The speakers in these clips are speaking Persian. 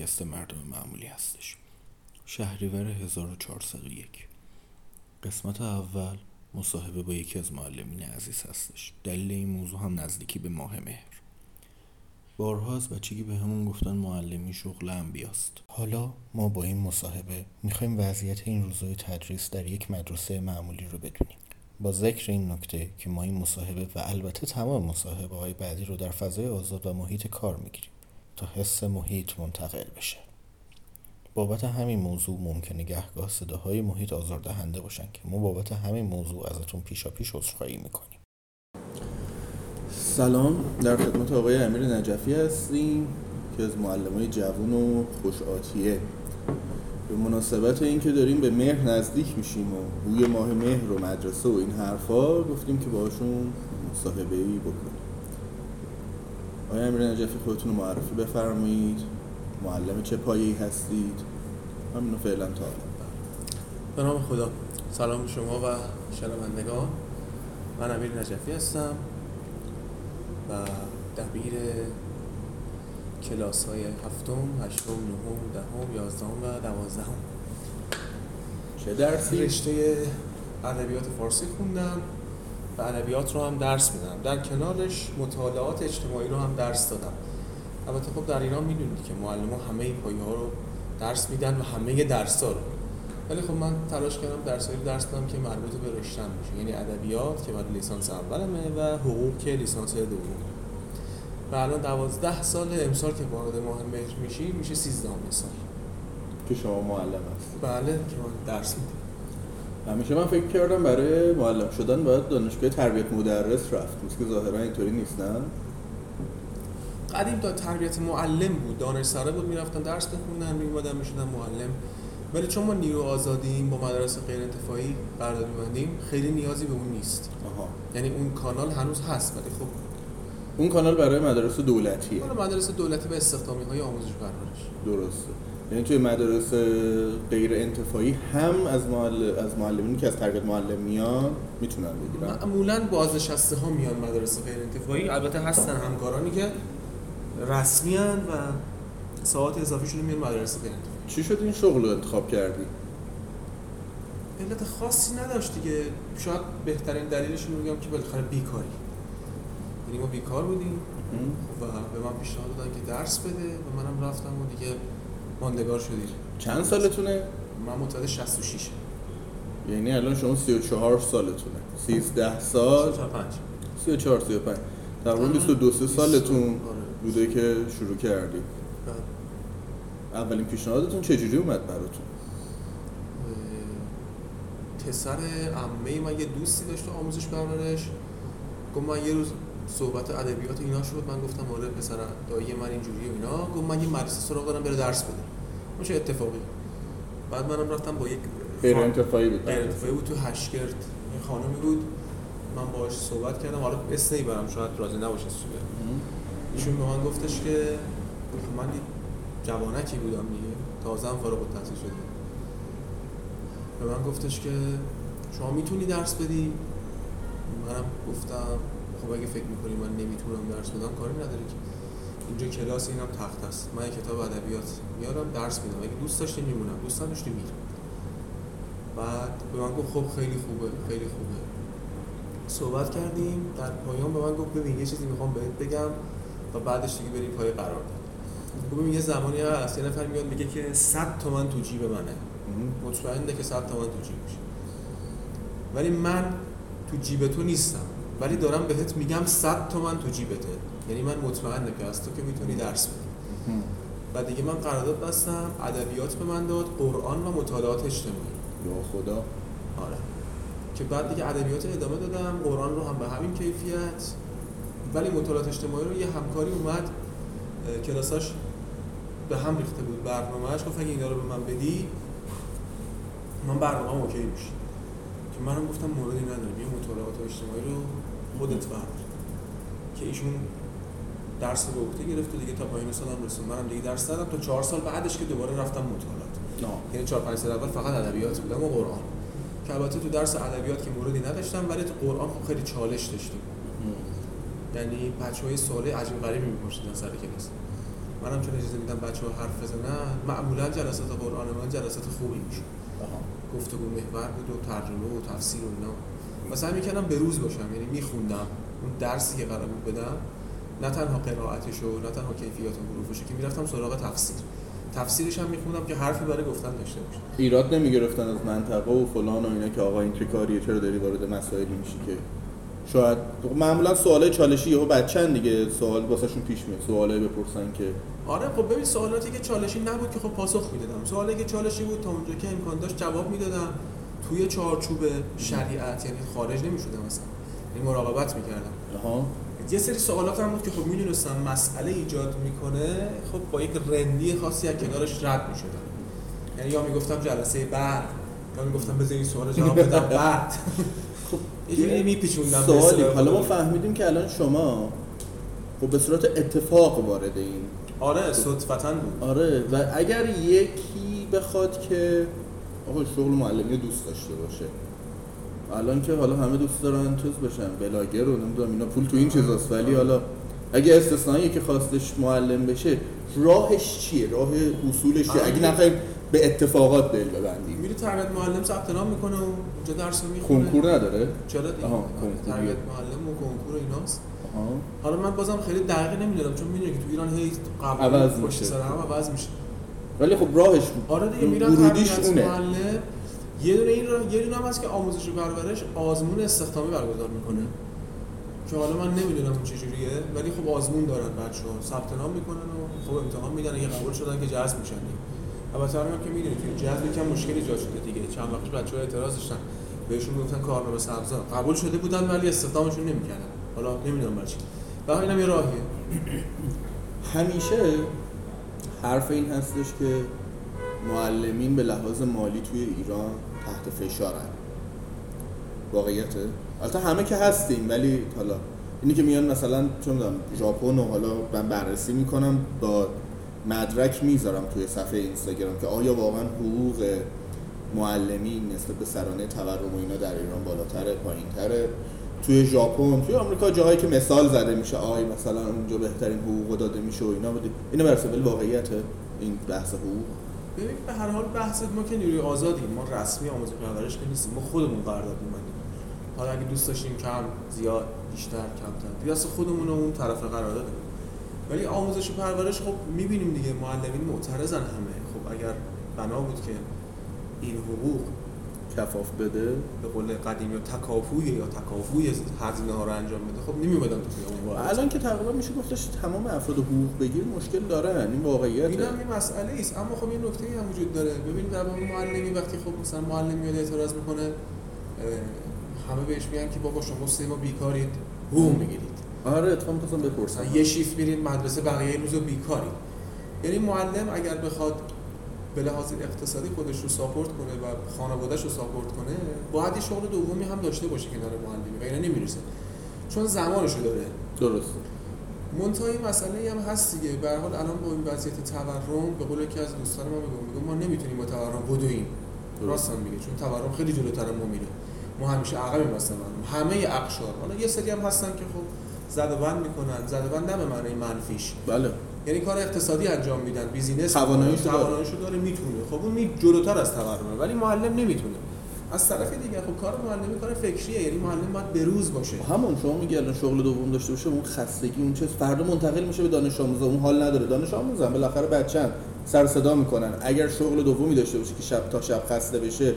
پادکست مردم معمولی هستش. شهریور 1401 قسمت اول مصاحبه با یکی از معلمین عزیز هستش. دلیل این موضوع هم نزدیکی به ماه مهر. بارها از بچگی به همون گفتن معلمی شغل انبیاست. حالا ما با این مصاحبه می‌خوایم وضعیت این روزهای تدریس در یک مدرسه معمولی رو بدونیم. با ذکر این نکته که ما این مصاحبه و البته تمام مصاحبه های بعدی رو در فضای آزاد و محیط کار می‌گیریم. تا حس محیط منتقل بشه. بابت همین موضوع ممکنه گهگاه صداهای محیط آزاردهنده باشن که ما بابت همین موضوع ازتون پیشا پیش عذرخواهی می‌کنیم. سلام در خدمت آقای امیر نجفی هستیم که از معلم های جوون و خوش آتیه. به مناسبت اینکه داریم به مهر نزدیک میشیم و بوی ماه مهر و مدرسه و این حرفا گفتیم که باشون مصاحبه ای بکنیم. آقای امیر نجفی خودتون رو معرفی بفرمایید؟ معلم چه پایی هستید؟ همینو فعلا تا به نام خدا. سلام شما و شنوندگان. من امیر نجفی هستم و دبیر کلاس های هفتم، هشتم، نهم، دهم، یازدهم و دوازدهم. چه درسی؟ رشته ادبیات فارسی خوندم. و ادبیات رو هم درس میدم. در کنارش مطالعات اجتماعی رو هم درس دادم. البته خب در ایران می‌دونید که معلم ها همه پایه ها رو درس میدن و همه درس ها رو. ولی خب من تلاش کردم درسایی رو درس بدم که مربوط به رشتم میشه یعنی ادبیات که بعد لیسانس اولمه و حقوق که لیسانس دوم و الان دوازده سال امسال که وارد ماه مهر میشی میشه سیزدهم سال. که شما معلم هست بله که من درس میدم. همیشه من فکر کردم برای معلم شدن باید دانشگاه تربیت مدرس رفت. مثل که ظاهرا اینطوری نیستن. قدیم تا تربیت معلم بود. دانش سره بود می‌رفتن درس بخوندن میومدن می‌شدن معلم. ولی چون ما نیرو آزادیم با مدرسه غیر انتفاعی قرارداد می‌بندیم خیلی نیازی به اون نیست. آها. یعنی اون کانال هنوز هست ولی خب اون کانال برای مدارس دولتیه. مال مدرسه دولتی به استخدامی های آموزش پرورش. درسته. یعنی توی مدارس غیر انتفاعی هم از معلم از معلمینی که از تربیت معلم میان می‌تونن بگیرن. معمولا بازنشسته ها میان مدرسه غیر انتفاعی. البته هستن همکارانی که رسمی و ساعات اضافیشون میان مدرسه غیر انتفاعی. چی شد این شغل رو انتخاب کردی؟ علت خاصی نداشت دیگه. شاید بهترین دلیلش رو میگم که بالاخره بیکاری. یعنی ما بیکار بودیم و به من پیشنهاد دادن که درس بده و منم رفتم و دیگه ماندگار شدیم چند سالتونه؟ من متولد 66 یعنی الان شما 34 سالتونه. 13 سال؟ 45 34 35 تقریبا 22 سه سالتون آره. بوده که شروع کردی. بعد، اولین پیشنهادتون چجوری اومد براتون؟ پسر عمه من یه دوستی داشت تو آموزش پرورش گفت من یه روز صحبت ادبیات اینا شد. من گفتم آره پسر دایی من اینجوری و اینا. گفت من یه مدرسه سراغ دارم بره درس بده چه اتفاقی؟ بعد منم رفتم با یک غیر انتفاعی بود. غیر انتفاعی بود تو هشگرد. یه خانمی بود. من باهاش صحبت کردم. حالا اسم نمی‌برم شاید راضی نباشه سوی ایشون به من گفتش که خب من جوانکی بودم دیگه. تازه هم فارغ التحصیل شده به من گفتش که شما می‌تونی درس بدی؟ منم گفتم خب اگه فکر می‌کنی من نمی‌تونم درس بدم کاری نداری که. اینجا کلاس اینم تخت است. من کتاب ادبیات میارم درس میدم. اگه دوست داشتی میمونم. دوست نداشتی میرم بعد به من گفت خب خیلی خوبه خیلی خوبه. صحبت کردیم. در پایان به من گفت ببین یه چیزی می‌خوام بهت بگم و بعدش دیگه بریم پای قرار داد. ببین یه زمانی هست یه نفر میاد میگه که 100 تومن تو جیب منه. مطمئنه که 100 تومن تو جیبش ولی من تو جیب تو نیستم. ولی دارم بهت میگم 100 تومن تو جیبته. یعنی من مطمئنم که از تو که می‌تونی درس بدی. و دیگه من قرارداد بستم ادبیات به من داد قرآن و مطالعات اجتماعی. یا خدا. آره. که بعد دیگه ادبیات ادامه دادم قرآن رو هم به همین کیفیت. ولی مطالعات اجتماعی رو یه همکاری اومد کلاساش به هم ریخته بود برنامهش گفت اگه اینا رو به من بدی من برنامه اوکی میشه. که منم گفتم موردی ندارم یه مطالعات اجتماعی رو خودت بردار که ایشون درس رو به عهده گرفت و دیگه تا پایین سالم رسون منم دیگه درس دادم. تا چهار سال بعدش که دوباره رفتم مطالعات. نه. یعنی چهار پنج سال اول فقط ادبیات بودم و قرآن. که البته تو درس ادبیات که موردی نداشتم ولی تو قرآن خب خیلی چالش داشتیم یعنی بچه های سوالی عجیب غریبی میپرسیدن سر کلاس. منم چون اجازه میدم بچه ها حرف بزنن معمولا جلسات قرآن من جلسات خوبی میشه گفتگو محور بود و ترجمه و تفسیر و اینا. مثلا می‌کنم به روز باشم. یعنی میخوندم. اون درسی که قرار بود بدم نه تنها قرائتش و نه تنها کیفیات حروفش که می‌رفتم سراغ تفسیر. تفسیرش هم میخوندم که حرفی برای گفتن داشته باشه. ایراد نمی‌گرفتن از منطقه و فلان و اینا که آقا این چه کاریه چرا داری وارد مسائلی میشی که؟ شاید معمولا سوالای چالشی یهو بچن دیگه سوال واسهشون پیش میاد سوالای بپرسن که. آره خب ببین سوالاتی که چالشی نبود که خب پاسخ می‌دادم. سوالی که چالشی بود تا اونجا که امکان داشت جواب می‌دادم. توی چارچوب شریعت یعنی خارج نمی‌شدم مثلا این مراقبت می‌کردم. یه سری سوالات هم بود که خب می‌دونستم مسئله ایجاد می‌کنه خب با یک رندی خاصی از کنارش رد می‌شدم. یعنی یا می‌گفتم جلسه بعد یا می‌گفتم بذار این سوال جواب بدم بعد. خب یه میپیچوندم سوالی. حالا ما فهمیدیم که الان شما خب به صورت اتفاق وارد این آره صدفتا بود. آره و اگر یکی بخواد که آقا شغل معلمی دوست داشته باشه الان که حالا همه دوست دارن چیز بشن بلاگر رو نمی‌دونم اینا پول تو این چیزاست ولی حالا اگه استثنایی که خواستش معلم بشه راهش چیه؟ راه اصولش چیه اگه نخواهیم به اتفاقات دل ببندیم میره تربیت معلم ثبت نام می‌کنه و اونجا درس می‌خونه. کنکور نداره؟ چرا. تربیت معلم و کنکور و ایناست. آها. حالا من بازم خیلی دقیق نمی‌دونم چون می‌دونی که تو ایران هی قبول عوض میشه. سر هم عوض میشه. ولی خب راهش آره دیگه میرن ورودیش تربیت اونه. معلم. یه دونه این راه یه دونه هم هست که آموزش و پرورش آزمون استخدامی برگزار می‌کنه. که حالا من نمی‌دونم چجوریه ولی خب آزمون دارن بچه‌ها. ثبت نام می‌کنن و خب امتحان میدن اگه قبول شدن که جذب میشن. البته هم که می‌دونید توی جذب یکم مشکل ایجاد شده دیگه. چند وقتش بچه‌ها اعتراض داشتن. بهشون گفتن کارنامه سبزا قبول شده بودن ولی استخدامشون نمی‌کردن. حالا نمی‌دونم برای چی. اینم یه راهیه. همیشه حرف این هستش که معلمین به لحاظ مالی توی ایران تحت فشارن. واقعیته؟ البته همه که هستیم ولی حالا اینی که میان مثلا چون ژاپن و حالا من بررسی می‌کنم با مدرک می‌ذارم توی صفحه اینستاگرام که آیا واقعا حقوق معلمین نسبت به سرانه تورم و اینا در ایران بالاتره پایینتره. توی ژاپن توی آمریکا جاهایی که مثال زده میشه آی مثلا اونجا بهترین حقوق داده میشه و اینا بده اینا بر اساس واقعیته این بحث حقوق؟ ببین به هر حال بحث ما که نیروی آزادیم ما رسمی آموزش پرورش که ما خودمون قرارداد می‌بندیم. حالا اگه دوست داشتیم کم زیاد بیشتر کمتر اصلا خودمون و اون طرف قرارداد ولی آموزش و پرورش خب می‌بینیم دیگه معلمین معترضن همه. خب اگر بنا بود که این حقوق کفاف بده؟ به قول قدیمی تکافوی یا تکافوی هزینه ها رو انجام بده. خب نمیومدن تو الان که تقریبا میشه گفتش تمام افراد حقوق بگیر مشکل دارن. این واقعیته. این هم یه مسئله است اما خب یه نکته هم وجود داره. ببینید در واقع معلمی وقتی خب مثلا معلم میاد اعتراض می‌کنه همه بهش میگن که بابا شما سه ما بیکارید حقوق می‌گیرید. آره اتفاقا می‌خواستم بپرسم. یه شیفت میرید مدرسه بقیه روزو بیکارید. یعنی معلم اگر بخواد به لحاظ اقتصادی خودش رو ساپورت کنه و خانواده‌اش رو ساپورت کنه باید یه شغل دومی هم داشته باشه کنار معلمی و اینا نمی‌رسه چون زمانش رو داره. درست منتها این مسئله هم هست دیگه. به حال الان با این وضعیت تورم به قول یکی از دوستان ما میگم میگم ما نمی‌تونیم با تورم بدویم. راست هم میگه چون تورم خیلی جلوتر ما میره. ما همیشه عقبیم مثلا همه اقشار. حالا یه سری هم هستن که خب زد و بند می‌کنن. زد و بند نه به معنی منفیش. بله. یعنی کار اقتصادی انجام میدن بیزینس تواناییشو داره. داره می‌تونه. خب اون می جلوتر از تورمه ولی معلم نمی‌تونه. از طرف دیگه خب کار معلمی کار فکریه یعنی معلم باید بروز باشه. همون شما میگی الان شغل دوم داشته باشه اون خستگی اون چیز فردا منتقل میشه به دانش آموزا. اون حال نداره. دانش آموزا بالاخره بچه‌ن سر صدا می‌کنن. اگر شغل دومی داشته باشه که شب تا شب خسته بشه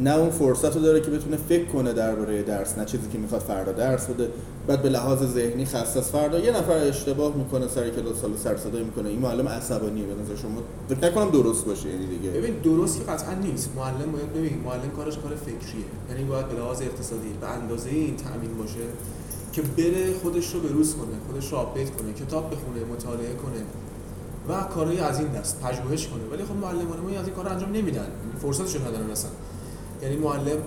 نه اون فرصت رو داره که بتونه فکر کنه درباره درس نه چیزی که می‌خواد فردا درس بده. بعد به لحاظ ذهنی خسته است فردا. یه نفر اشتباه می‌کنه سر کلاس سال سر صدا می‌کنه. این معلم عصبانیه به نظر شما. فکر نکنم درست باشه یعنی دیگه. ببین درست که قطعا نیست. معلم باید ببین معلم کارش کار فکریه. یعنی باید به لحاظ اقتصادی به اندازه این تأمین باشه که بره خودش رو بروز کنه خودش رو آپدیت کنه کتاب بخونه مطالعه کنه و کارهای از این دست پژوهش کنه. ولی خب معلمان ما از این کار انجام نمیدن. فرصتش رو ندارن اصلا. یعنی معلم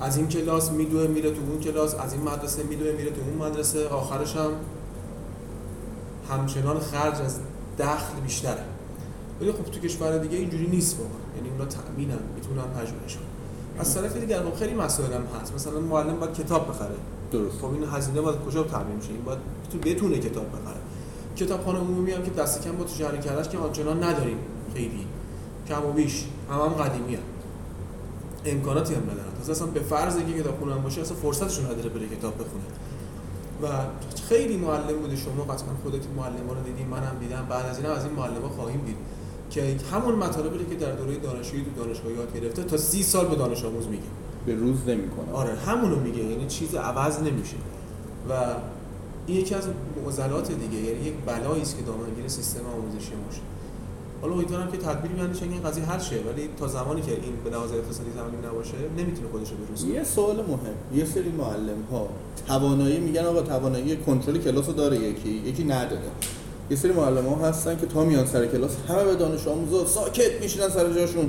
از این کلاس میدوه میره تو اون کلاس از این مدرسه میدوه میره تو اون مدرسه آخرش هم همچنان خرج از دخل بیشتره. ولی خب تو کشور دیگه اینجوری نیست واقعا. یعنی اونا تأمینن می‌تونن پژوهش کنن. از طرف دیگه خب خیلی مسائل هم هست. مثلا معلم باید کتاب بخره. درست. خب این هزینه باید کجا تامین میشه این باید تو بتونه کتاب بخره. کتابخانه عمومی هم که دست کم با تو کرج که آنچنان نداریم خیلی. کم و بیش. هم هم قدیمی هم. امکاناتی هم ندارن. تازه اصلا به فرض اینکه کتابخونه هم باشه اصلا فرصتشون نداره بره کتاب بخونه. و خیلی معلم بوده شما قطعا خودت معلم رو دیدیم منم دیدم بعد از این از این معلم ها خواهیم دید که همون مطالبی که در دوره دانشجویی تو دانشگاه یاد گرفته تا سی سال به دانش آموز میگه. به روز نمی‌کنه. آره همونو میگه یعنی چیز عوض نمیشه. و این یکی از معضلات دیگه یعنی یک بلایی است که دامنگیر سیستم آموزشی باشه حالا امیدوارم که تدبیری بیان این قضیه حل شه ولی تا زمانی که این به لحاظ اقتصادی تامین نباشه نمی‌تونه خودش رو بروز یه سوال مهم. یه سری معلم ها توانایی میگن آقا توانایی کنترل کلاس رو داره یکی یکی نداره. یه سری معلم ها هستن که تا میان سر کلاس همه به دانش آموزا ساکت میشینن سر جاشون.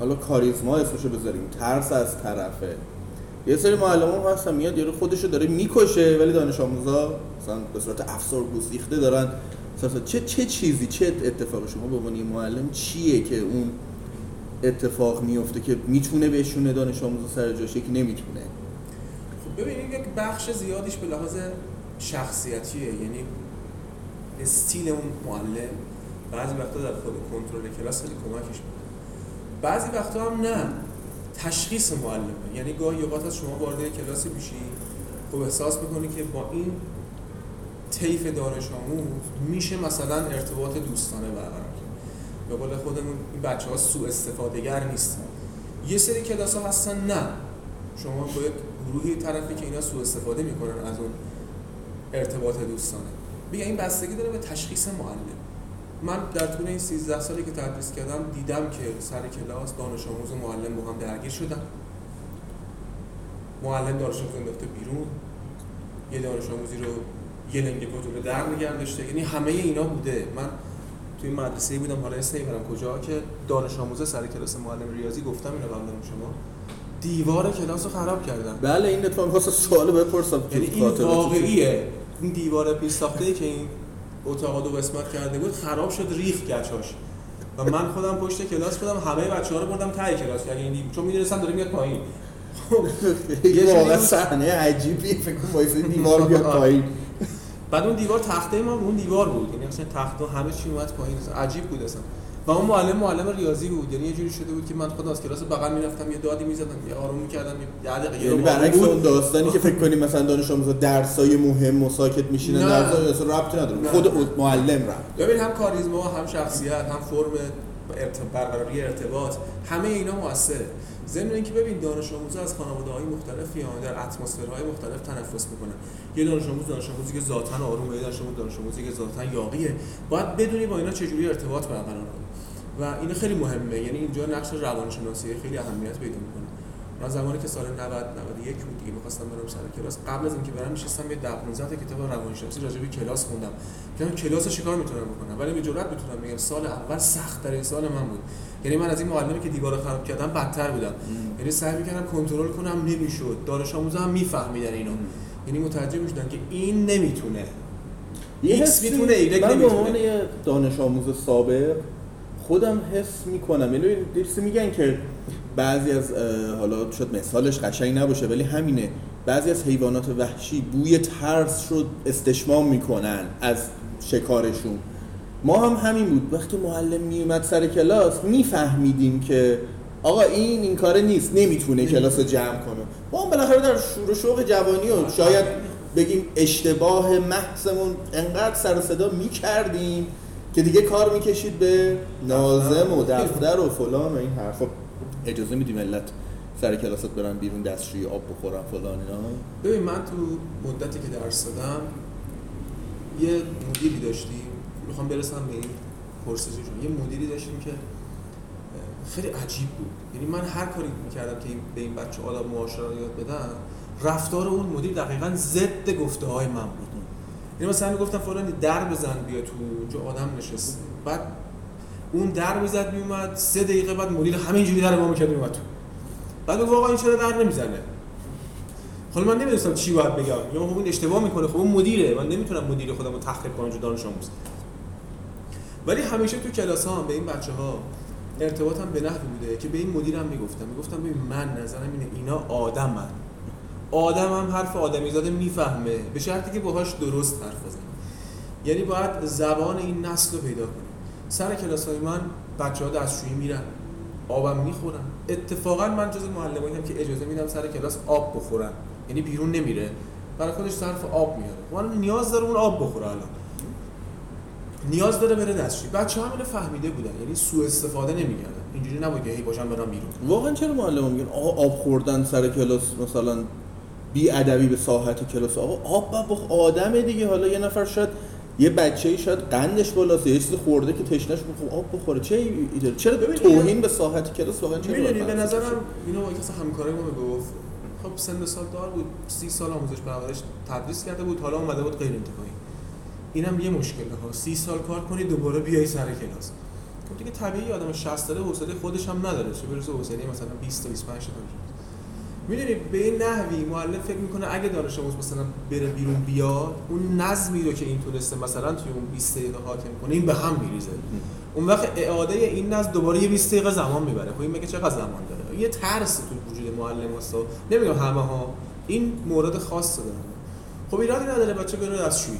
حالا کاریزما اسمشو بذاریم. ترس از طرفه. یه سری معلم ها هستن میاد یارو خودشو داره می‌کشه ولی دانش آموزا مثلا به صورت افسار گسیخته دارن چه چه چیزی چه اتفاق شما به عنوان معلم چیه که اون اتفاق میفته که می‌تونه بهشونه دانش آموز سر جاش یکی نمی‌تونه؟ خب ببینید یک بخش زیادیش به لحاظ شخصیتیه. یعنی استیل اون معلم بعضی وقتا در خود کنترل کلاس خیلی کمکش می‌کنه. بعضی وقتا هم نه تشخیص معلمه. یعنی گاهی اوقات از شما وارد کلاسی میشی خب احساس می‌کنی که با این طیف دانش آموز میشه مثلا ارتباط دوستانه برقرار کرد به قول خودمون این بچه ها سوء استفادهگر نیستن. یه سری کلاس ها هستن نه. شما با یک گروهی طرفی که اینا سوء استفاده می‌کنن از اون ارتباط دوستانه. بگه این بستگی داره به تشخیص معلم. من در طول این 13 سالی که تدریس کردم دیدم که سر کلاس دانش آموز و معلم با هم درگیر شدن. معلم دانش آموز بیرون. یه دانش آموزی رو یه لنگ رو در نگه داشته یعنی همه اینا بوده. من توی مدرسه بودم حالا اسم نمی‌برم کجا که دانش آموز سر کلاس معلم ریاضی گفتم اینو قبلا شما دیوار کلاس رو خراب کردن بله این اتفاق می‌خواست سوال بپرسم یعنی این واقعیه. این دیوار پیش ساخته که این اتاق دو قسمت کرده بود خراب شد ریخ گچاش. و من خودم پشت کلاس بودم همه بچه‌ها رو بردم ته کلاس. یعنی چون می‌دونستم داره میاد پایین. یه واقعا صحنه عجیبی فکر کنم دیوار بیاد پایین. بعد اون دیوار تخته ما اون دیوار بود. یعنی اصلا تخته همه چی اومد پایین. عجیب بود اصلا. و اون معلم معلم ریاضی بود. یعنی یه جوری شده بود که من خودم از کلاس بغل می‌رفتم یه دادی می‌زدم یه آروم می‌کردم یه دقیقه یعنی برعکس اون داستانی که فکر کنیم مثلا دانش آموزا درسای مهم و ساکت میشینن درسای اصلا ربطی نداره. خود معلم رفت. ببین هم کاریزما هم شخصیت هم فرم برقراری ارتباط همه اینا موثره. ضمن اینکه ببین دانش آموزا از خانواده های مختلفی یا در اتمسفرهای مختلف تنفس می‌کنن. یه دانش آموز دانش آموزی که ذاتن آرومه یه دانش آموز دانش آموزی که ذاتن یاقیه. باید بدونی با اینا چجوری ارتباط برقرار کنی. و این خیلی مهمه. یعنی اینجا نقش روانشناسی خیلی اهمیت پیدا می‌کنه. من زمانی که سال 90 91 بود دیگه می‌خواستم برم سر کلاس. قبل از اینکه برم نشستم یه 10 15 کتاب روانشناسی راجع به کلاس خوندم. که کلاس چیکار می‌تونم بکنم؟ ولی به جرئت می‌تونم بگم سال اول سخت ترین سال من بود. یعنی من از این معلمی که دیوار خراب کردم بدتر بودم. یعنی سعی می‌کردم کنترل کنم نمی‌شد. دانش آموزا هم میفهمیدن اینو. یعنی متوجه می‌شدن که این نمی‌تونه. ایکس می‌تونه ایگرگ نمی‌تونه. من به دانش آموز سابق خودم حس می‌کنم. یعنی دیسی میگن که بعضی از حالا شد مثالش قشنگ نباشه ولی همینه. بعضی از حیوانات وحشی بوی ترس رو استشمام می‌کنن از شکارشون. ما هم همین بود. وقتی معلم میومد سر کلاس میفهمیدیم که آقا این این کاره نیست. نمی‌تونه کلاس رو جمع کنه. ما هم بالاخره در شور و شوق جوانی و شاید بگیم اشتباه محضمون انقدر سر صدا می‌کردیم که دیگه کار می‌کشید به نازم و دفتر و فلان و این حرفا اجازه میدی ملت سر کلاست برن بیرون دستشوی آب بخورن فلان اینا. ببین من تو مدتی که درس دادم یه مدیری داشتیم. می‌خوام برسم به این پرسششون یه مدیری داشتیم که خیلی عجیب بود. یعنی من هر کاری می‌کردم که به این بچه آدم معاشره رو یاد بدم رفتار اون مدیر دقیقا ضد گفته های من بود. یعنی مثلا می‌گفتم فلانی در بزن بیا تو اونجا آدم نشست بعد اون در می‌زد میومد سه دقیقه بعد مدیر همینجوری در ما می‌کرد میومد تو. بعد می‌گفت این چرا در نمی‌زنه؟ حالا من نمی‌دونستم چی باید بگم. یا خب این اشتباه می‌کنه. خب اون مدیره. من نمی‌تونم مدیر خودم رو تخریب کنم جو دانش آموز. ولی همیشه تو کلاس ها به این بچه ها ارتباطم به نحوی بوده که به این مدیرم می‌گفتم می‌گفتم ببین من نظرم اینه اینا آدمن. آدم هم حرف آدمی زاده می‌فهمه. به شرطی که باهاش درست حرف بزنه. یعنی باید زبان این نسل رو پیدا کنیم سر کلاس های من بچه ها دستشویی میرن. آبم می‌خورن. اتفاقا من جز معلمایی هم که اجازه میدم سر کلاس آب بخورن. یعنی بیرون نمیره. برای خودش صرف آب میاره. من نیاز داره اون آب بخوره الان. نیاز داره بره دستشویی. بچه هم اینو فهمیده بودن. یعنی سوء استفاده نمی‌کردن. اینجوری نبود که هی باشم برم بیرون. واقعا چرا معلم میگن آقا آب خوردن سر کلاس مثلا بی ادبی به ساحت کلاس؟ آقا آب بخ آدمه دیگه. حالا یه نفر شاید یه بچه‌ای شاید قندش بالاست. یه چیزی خورده که تشنش خب آب بخوره. چه ایده؟ چرا؟ توهین به ساحت کلاس واقعا چرا می‌دونی به نظرم اینو کسی همکارای ما می‌گفت. خب سن سال دار بود. 30 سال آموزش پرورش تدریس کرده بود. حالا اومده بود غیر انتفاعی. اینم یه مشکله ها 30 سال کار کنی دوباره بیای سر کلاس. خب دیگه طبیعی آدم 60 ساله حوصله خودش هم نداره. چه برسه حوصله مثلا 20 تا 25 تا می‌دونی به این نحوی معلم فکر می‌کنه اگه دانش آموز مثلا بره بیرون بیاد اون نظمی رو که این تونسته مثلا توی اون 20 دقیقه حاکم کنه این به هم میریزه. اون وقت اعاده این نظم دوباره یه 20 دقیقه زمان می‌بره. خب این میگه چقدر زمان داره؟ یه ترس تو وجود معلم هست. نمیگم همه ها این مورد خاص داره. خب ایرادی نداره بچه بره دستشویی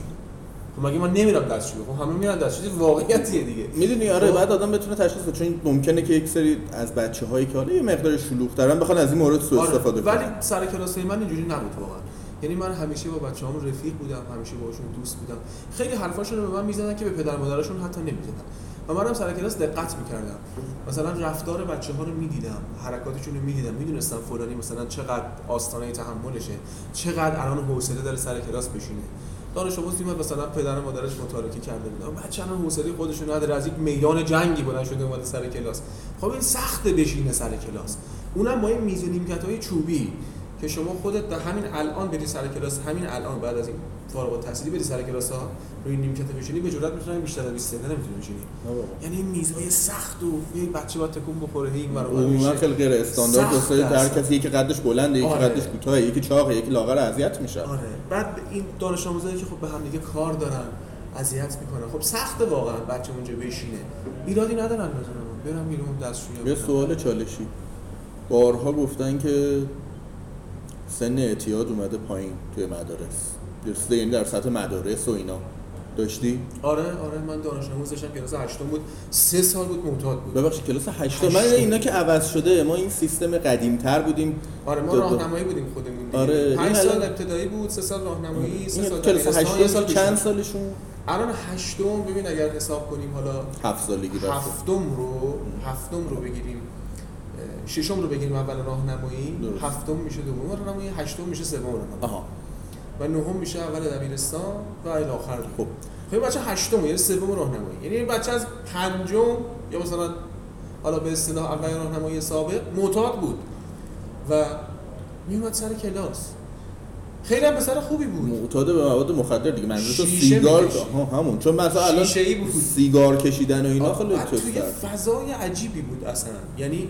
مگه من نمیرم دستشویی؟ خب همه میرن دستشویی واقعیتیه دیگه؟ می‌دونی آره خب. بعد آدم بتونه تشخیص بده. چون ممکنه که یک سری از بچه هایی که حالا یه مقدار شلوغ دارن بخوان از این مورد سوء آره. استفاده کنن. ولی سر کلاس من اینجوری نبود واقعا. یعنی من همیشه با بچه‌هام رفیق بودم همیشه باشون دوست بودم. خیلی حرفاشون رو به من می‌زدن که به پدر مادرشون حتی نمی‌زدن. و منم سر کلاس دقت می‌کردم. مثلا رفتار بچه ها رو می‌دیدم حرکاتشون رو می‌دیدم. می‌دونستم فلانی مثلا چقدر آستانه تحملشه چقدر الان حوصله داره سر کلاس بشینه. دانش آموز میاد مثلا پدر مادرش متارکه کرده بود بچه الان حوصله خودشون نداره. از یک میدان جنگی بلند شده اومده سر کلاس. خب این سخته بشینه سر کلاس. اونم با این میز و چوبی. که شما خودت در همین الان بری سر کلاس همین الان بعد از این فارغ التحصیلی بری سر کلاس ها روی نیمکت بشینی به جرات می‌تونی بیشتر از 20 دقیقه نمی‌تونی بشینی یعنی میزهای سخت و یه بچه با تکون بخوره این عموما خیلی غیر استاندارد. دوست در کسی یکی قدش بلنده یکی آره. قدش کوتاه یکی چاقه یکی لاغر اذیت میشه. آره. بعد این دانش آموزایی که خب به هم دیگه کار دارن اذیت می‌کنن. خب سخته واقعا بچه اونجا بشینه. ایرادی ندارن بزنن. برم بیرون دستشویی یه سوال چالشی. بارها گفتن که سن اعتیاد اومده پایین توی مدارس. درسته یعنی در سطح مدارس و اینا. داشتی؟ آره آره من دانش آموز داشتم کلاس هشتم بود. سه سال بود معتاد بود. ببخشید کلاس هشتم؟ من اینا که عوض شده ما این سیستم قدیم تر بودیم. آره ما راهنمایی بودیم خودمون آره 5 سال ابتدایی بود سه سال راهنمایی سه سال کلاس هشتم سال چند سالشون؟ الان هشتم. ببین اگر حساب کنیم حالا هفت سالگی هفتم رو هفتم رو بگیریم. ششم رو بگیریم اول راهنمایی هفتم میشه دوم راهنمایی هشتم میشه سوم راهنمایی. آها. و نهم میشه اول دبیرستان و الی آخر. خب. خب بچه هشتم یعنی سوم راهنمایی. یعنی بچه از پنجم یا مثلا حالا به اصطلاح اول راهنمایی سابق معتاد بود و میومد سر کلاس. خیلی هم پسر خوبی بود. معتاد به مواد مخدر دیگه. منظور تو سیگار همون. چون مثلا الان سیگار کشیدن و اینا خیلی توی فضای عجیبی بود اصلا. یعنی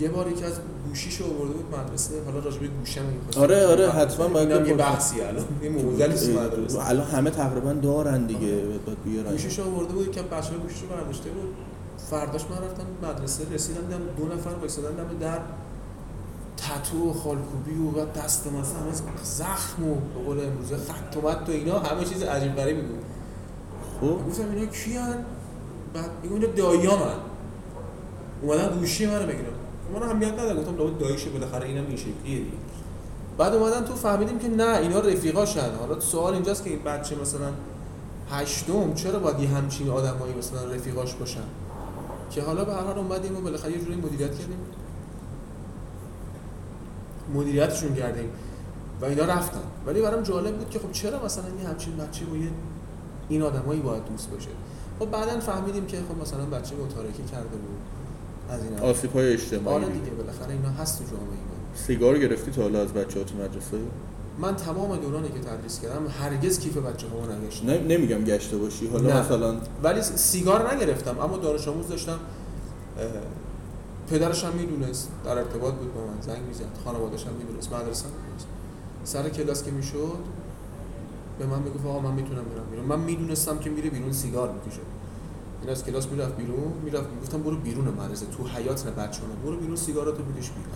یه بار یکی از گوشیش رو آورده بود مدرسه حالا راجع به گوشه آره آره حتما باید یه بحثی الان یه موزلی مدرسه. الان همه تقریبا دارن دیگه باید بیارن. گوشیش رو آورده بود که بچه‌ها گوشیش رو برداشته بود. فرداش من رفتم مدرسه رسیدم دیدم دو نفر وایسادن دم در تتو و خالکوبی و بعد دست مثلا از زخم و به قول امروزه خط و اینا همه چیز عجیب غریبی بود. خب. گفتم اینا کیان؟ بعد میگم اینا داییامن اومدن گوشی منو بگیرن. من اهمیت نداره. گفتم لابد دایشه بالاخره اینم این شکلیه دیگه. بعد اومدن تو فهمیدیم که نه اینا رفیقاشن. حالا سوال اینجاست که این بچه مثلا هشتم چرا باید یه همچین آدمایی مثلا رفیقاش باشن؟ که حالا به هر حال اومدیم و بالاخره یه جوری مدیریت کردیم. مدیریتشون کردیم. و اینا رفتن. ولی برام جالب بود که خب چرا مثلا یه همچین بچه یه این آدمایی باید دوست باشه؟ خب بعدا فهمیدیم که خب مثلا بچه متارکه کرده بود. از این آسیب های اجتماعی آره دیگه بالاخره اینا هست تو جامعه ما سیگار گرفتی تا حالا از بچه‌ها تو مدرسه؟ من تمام دورانی که تدریس کردم هرگز کیف بچه ها نگشتم. نه نمیگم گشته باشی. حالا نه. مثلا ولی سیگار نگرفتم اما دانش آموز داشتم. پدرش هم می‌دونست در ارتباط بود با من. زنگ می‌زد. خانواده‌ش هم می‌دونست. مدرسه می‌دونست. سر کلاس که می‌شد به من می‌گفت آقا من می‌تونم برم بیرون. من می‌دونستم که میره بیرون سیگار می‌کشه. این از کلاس می‌رفت بیرون می‌رفت گفتم برو بیرون مدرسه تو حیات نه بچه‌ها برو بیرون سیگاراتو بکش بیرون.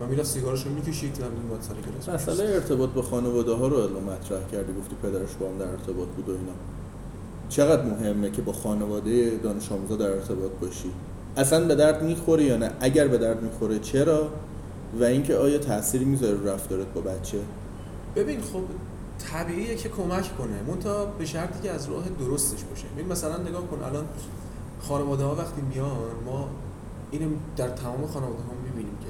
و می‌رفت سیگارشو می‌کشید و میومد سر کلاس مسئله ارتباط با خانواده ها رو الان مطرح کردی گفتی پدرش با هم در ارتباط بود و اینا. چقدر مهمه که با خانواده دانش آموزا در ارتباط باشی؟ اصلا به درد می‌خوره یا نه؟ اگر به درد می‌خوره چرا؟ و اینکه آیا تأثیری می‌ذاره رفتارت با بچه؟ ببین خب طبیعیه که کمک کنه. منتها به شرطی که از راه درستش باشه. ببین مثلا نگاه کن الان خانواده ها وقتی میان ما اینو در تمام خانواده ها می‌بینیم که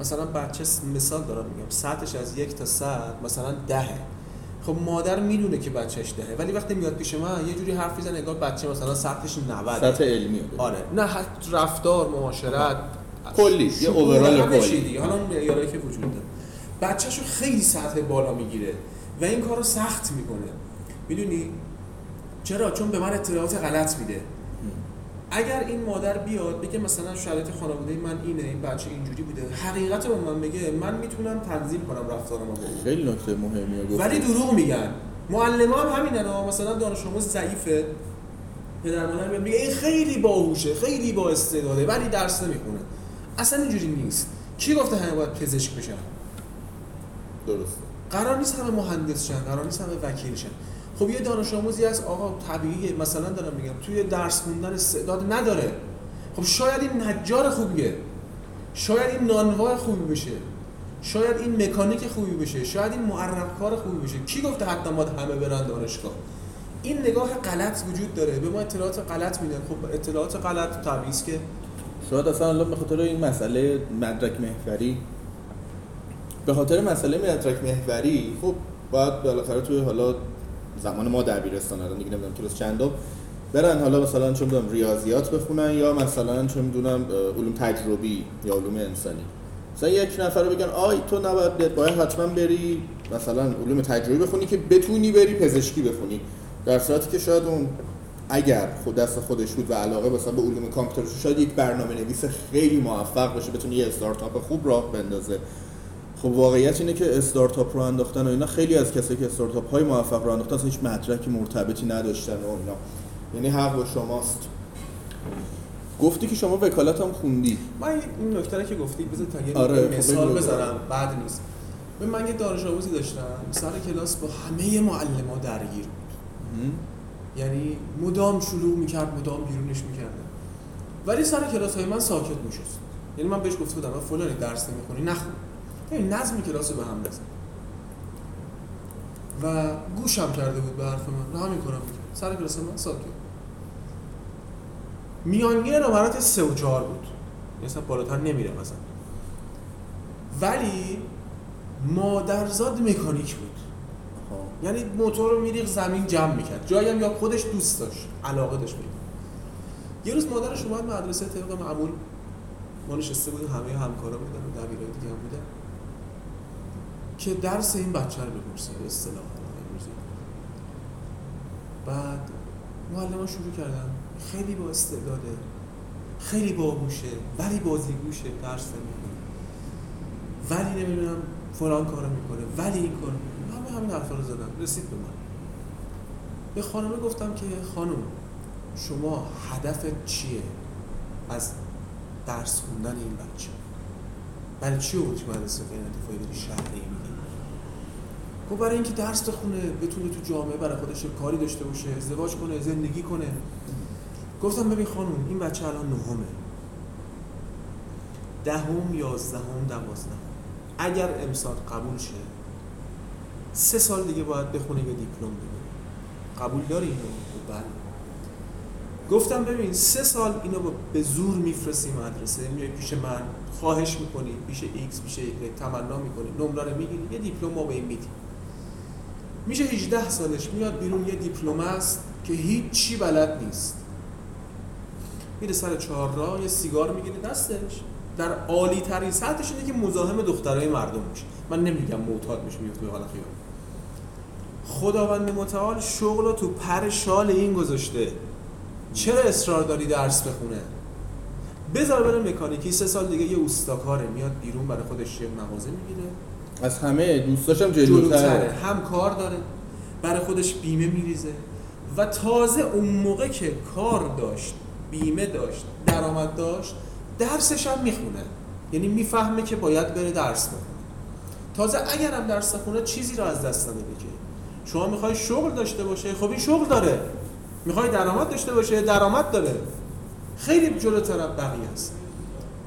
مثلا بچه مثال دارم میگم سطحش از یک تا صد مثلا دهه. خب مادر می‌دونه که بچهش دهه. ولی وقتی میاد پیش من یه جوری حرف می‌زنه انگار بچه مثلا سطحش 90 سطح علمی آره. نه رفتار معاشرت. کلی یه اوورال کلی. حالا معیارایی که وجود داره. بچه‌شو خیلی سطح بالا می‌گیره. و این کارو سخت می‌کنه. می‌دونی؟ چرا؟ چون به من اطلاعات غلط میده. اگر این مادر بیاد بگه مثلا شرایط خانواده من اینه این بچه اینجوری بوده حقیقت رو من بگه من می‌تونم تنظیم کنم رفتارم خیلی نکته مهمیه گفت ولی دروغ میگن. معلم هم همینن مثلا دانش آموز ضعیفه. پدر مادر میگه این خیلی باهوشه خیلی با استعداده ولی درس نمی‌خونه. اصلا اینجوری نیست. کی گفته همه باید پزشک بشن؟ درست قرار نیست همه مهندس شن قرار نیست همه وکیل شن. خب یه دانش آموزی از آقا طبیعیه مثلا دارم میگم توی درس خوندن استعداد نداره. خب شاید این نجار خوبیه. شاید این نانوا خوبی بشه. شاید این مکانیک خوبی بشه. شاید این معرق کار خوبی بشه. کی گفته حتی ما همه برن دانشگاه؟ این نگاه غلط وجود داره. به ما اطلاعات غلط میدن. خب اطلاعات غلط طبیعی که شاید اصلا الان به خاطر این مسئله مدرک محوری به خاطر مسئله مدرک محوری خب باید بالاخره توی حالا زمان ما دبیرستان الان دیگه نمی‌دونم کلاس چندم برن حالا مثلا چه می‌دونم ریاضیات بخونن یا مثلا چه می‌دونم علوم تجربی یا علوم انسانی. مثلا یک نفر رو بگن آی تو نباید باید حتما بری مثلا علوم تجربی بخونی که بتونی بری پزشکی بخونی. در صورتی که شاید اون اگر خود دست خودش بود و علاقه مثلا به علوم کامپیوتر شاید یک برنامه نویس خیلی موفق باشه بتونه یه استارتاپ خوب راه بندازه. خب واقعیت اینه که استارتاپ رو انداختن و اینا خیلی از کسایی که استارتاپ های موفق رو انداختن هیچ مدرکی مرتبطی نداشتن و اینا. یعنی حق با شماست. گفتی که شما وکالت هم خوندی. من این نکته که گفتی بذار تا یه آره خب مثال بزنم بعد نیست. من یه دانش آموزی داشتم. سر کلاس با همه معلم درگیر بود. یعنی مدام شروع می‌کرد مدام بیرونش می‌کردن ولی سر کلاس های من ساکت میشست. یعنی من بهش گفته بودم فلانی درس نمی‌خونی نخون. این نظم کلاس به هم بزن. و گوشم کرده بود به حرف من. همین کارم می‌کرد سر کلاس من ساکت. میانگین نمرات سه و چهار بود. مثلا بالاتر نمیره مثلا ولی مادرزاد مکانیک بود. یعنی موتور رو میریخ زمین جمع می‌کرد. جایی هم یا خودش دوست داشت. علاقه داشت می‌کرد یه روز مادرش اومد مدرسه طبق معمول. ما نشسته بودیم همه همکارا بودن و دبیرای دیگه هم بودن. که درس این بچه رو بپرسه. به اصطلاح امروزی بعد معلم شروع کردن. خیلی با استعداده. خیلی باهوشه ولی بازیگوشه درس نمی‌کنه ولی نمی‌دونم فلان کارو می‌کنه ولی این کار همه همین حرفا رو زدم. رسید به من. به خانمه گفتم که خانم شما هدفت چیه از درس خوندن این بچه؟ برای چی اومدی مدرسه غیر انتفاعی داری شهری؟ خب برای اینکه درس بخونه بتونه تو جامعه برای خودش کاری داشته باشه ازدواج کنه زندگی کنه. گفتم ببین خانم این بچه الان نهمه. دهم یازدهم دوازدهم. اگر امسال قبول شه سه سال دیگه باید بخونه یه دیپلم بگیره. قبول داری اینو؟ بله. گفتم ببین سه سال اینو به زور میفرستی مدرسه میای پیش من خواهش می‌کنی پیش ایکس پیش ایگرگ تمنا می‌کنی. نمره می‌گیری یه دیپلم ما به این میدی میشه 18 سالش میاد بیرون یه دیپلم است که هیچ چی بلد نیست. میره سر چهار راه یه سیگار می‌گیره دستش. در عالی ترین سطحش اینه که مزاحم دخترای مردم میشه. من نمیگم معتاد میشه میفته به حال خیال. خداوند متعال شغل تو پر شال این گذاشته. چرا اصرار داری درس بخونه؟ بذار بره مکانیکی سه سال دیگه یه اوستاکاره میاد بیرون برای خودش یه مغازه می‌گیره. از همه دوستاشم جلوتره. هم کار داره برای خودش بیمه میریزه. و تازه اون موقع که کار داشت بیمه داشت درآمد داشت درسش هم می‌خونه. یعنی می‌فهمه که باید بره درس بخونه. تازه اگرم درس خونه چیزی رو از دست نده که شما می‌خوای شغل داشته باشه خب این شغل داره. می‌خوای درآمد داشته باشه درآمد داره. خیلی جلوتر از بقیه است.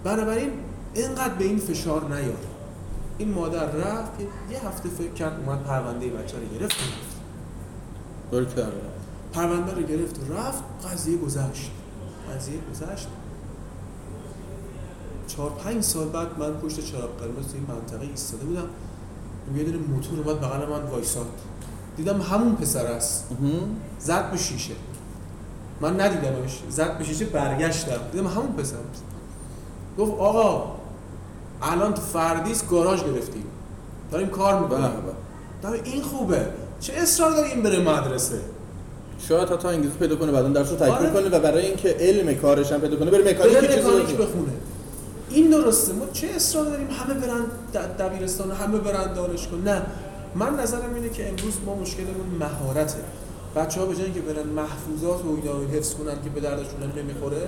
بنابراین اینقدر به این فشار نیار. این مادر رفت یه هفته فکر کرد اومد پرونده بچه رو گرفت و پرونده رو گرفت و رفت قضیه گذشت. قضیه گذشت. چهار پنج سال بعد من پشت چراغ قرمز توی منطقه ایستاده بودم. یه دونه موتور اومد بغل من وایساد. دیدم همون پسر است. زد به شیشه. من ندیدمش. زد به شیشه برگشتم. دیدم همون پسر است. گفت آقا الان تو فردیس گاراژ گرفتیم. داریم کار می‌کنیم. بله. این خوبه. چه اصرار داری این بره مدرسه؟ شاید تا انگلیسی پیدا کنه بعدا درسو تکمیل آره. کنه و برای اینکه علم کارش هم پیدا کنه بره مکانیک بخونه. این درسته. ما چه اصرار داریم؟ همه برن دبیرستان همه برن دانشگاه. نه. من نظرم اینه که امروز ما مشکلمون مهارته. بچه ها به جای که برن محفوظات و اینا رو حفظ کنن که به دردشون نمی‌خوره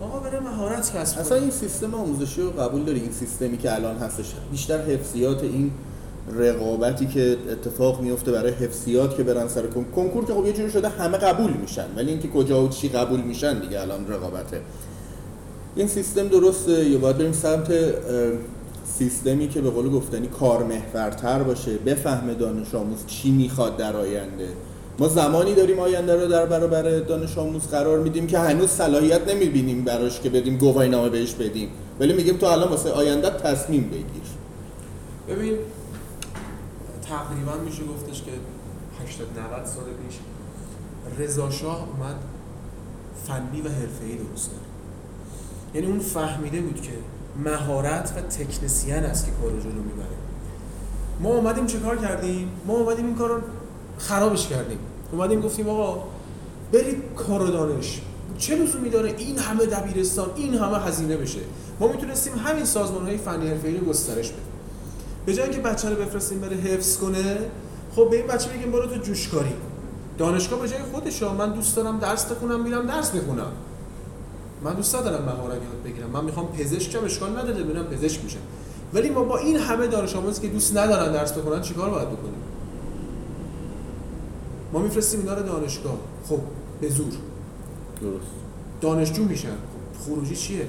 آقا بره مهارت کسب اصلا این سیستم آموزشی رو قبول داری؟ این سیستمی که الان هستش؟ بیشتر حفظیات این رقابتی که اتفاق میفته برای حفظیات که برن سر کنکور که خب یه جوری شده همه قبول میشن. ولی اینکه کجا و چی قبول میشن دیگه الان رقابته. این سیستم درسته. یا باید بریم سمت سیستمی که به قول گفتنی کارمحورتر باشه بفهمه دانش آموز چی می‌خواد در آینده. ما زمانی داریم آینده رو در برابر دانش آموز قرار میدیم که هنوز صلاحیت نمی‌بینیم براش که بدیم گواهی نامه بهش بدیم. ولی میگیم تو الان واسه آینده تصمیم بگیر. ببین تقریبا میشه گفتش که 80 90 سال پیش رضا شاه اومد فنی و حرفه‌ای درست کرد. یعنی اون فهمیده بود که مهارت و تکنسین است که کار جلو می‌بره. ما اومدیم چه کار کردیم؟ ما اومدیم این کار رو خرابش کردیم. اومدیم گفتیم آقا برید کار دانش. چه لزومی داره این همه دبیرستان؟ این همه هزینه بشه. ما می‌تونستیم همین سازمان های فنی حرفه‌ای رو گسترش بدیم. به جای اینکه بچه رو بفرستیم بره حفظ کنه خب به این بچه بگیم برو تو جوشکاری. دانشگاه به جای خودش من دوست دارم درس بخونم میرم درس بخونم من دوست دارم مهارت یاد بگیرم. من می‌خوام پزشکم اشکال نداره ببینم پزشک میشم ولی ما با این همه دانش آموزی که دوست ندارن درس بخونن چیکار باید بکنیم؟ ما میفرستیم اینا رو دانشگاه. خب به زور. درست. دانشجو میشن. خب خروجی چیه؟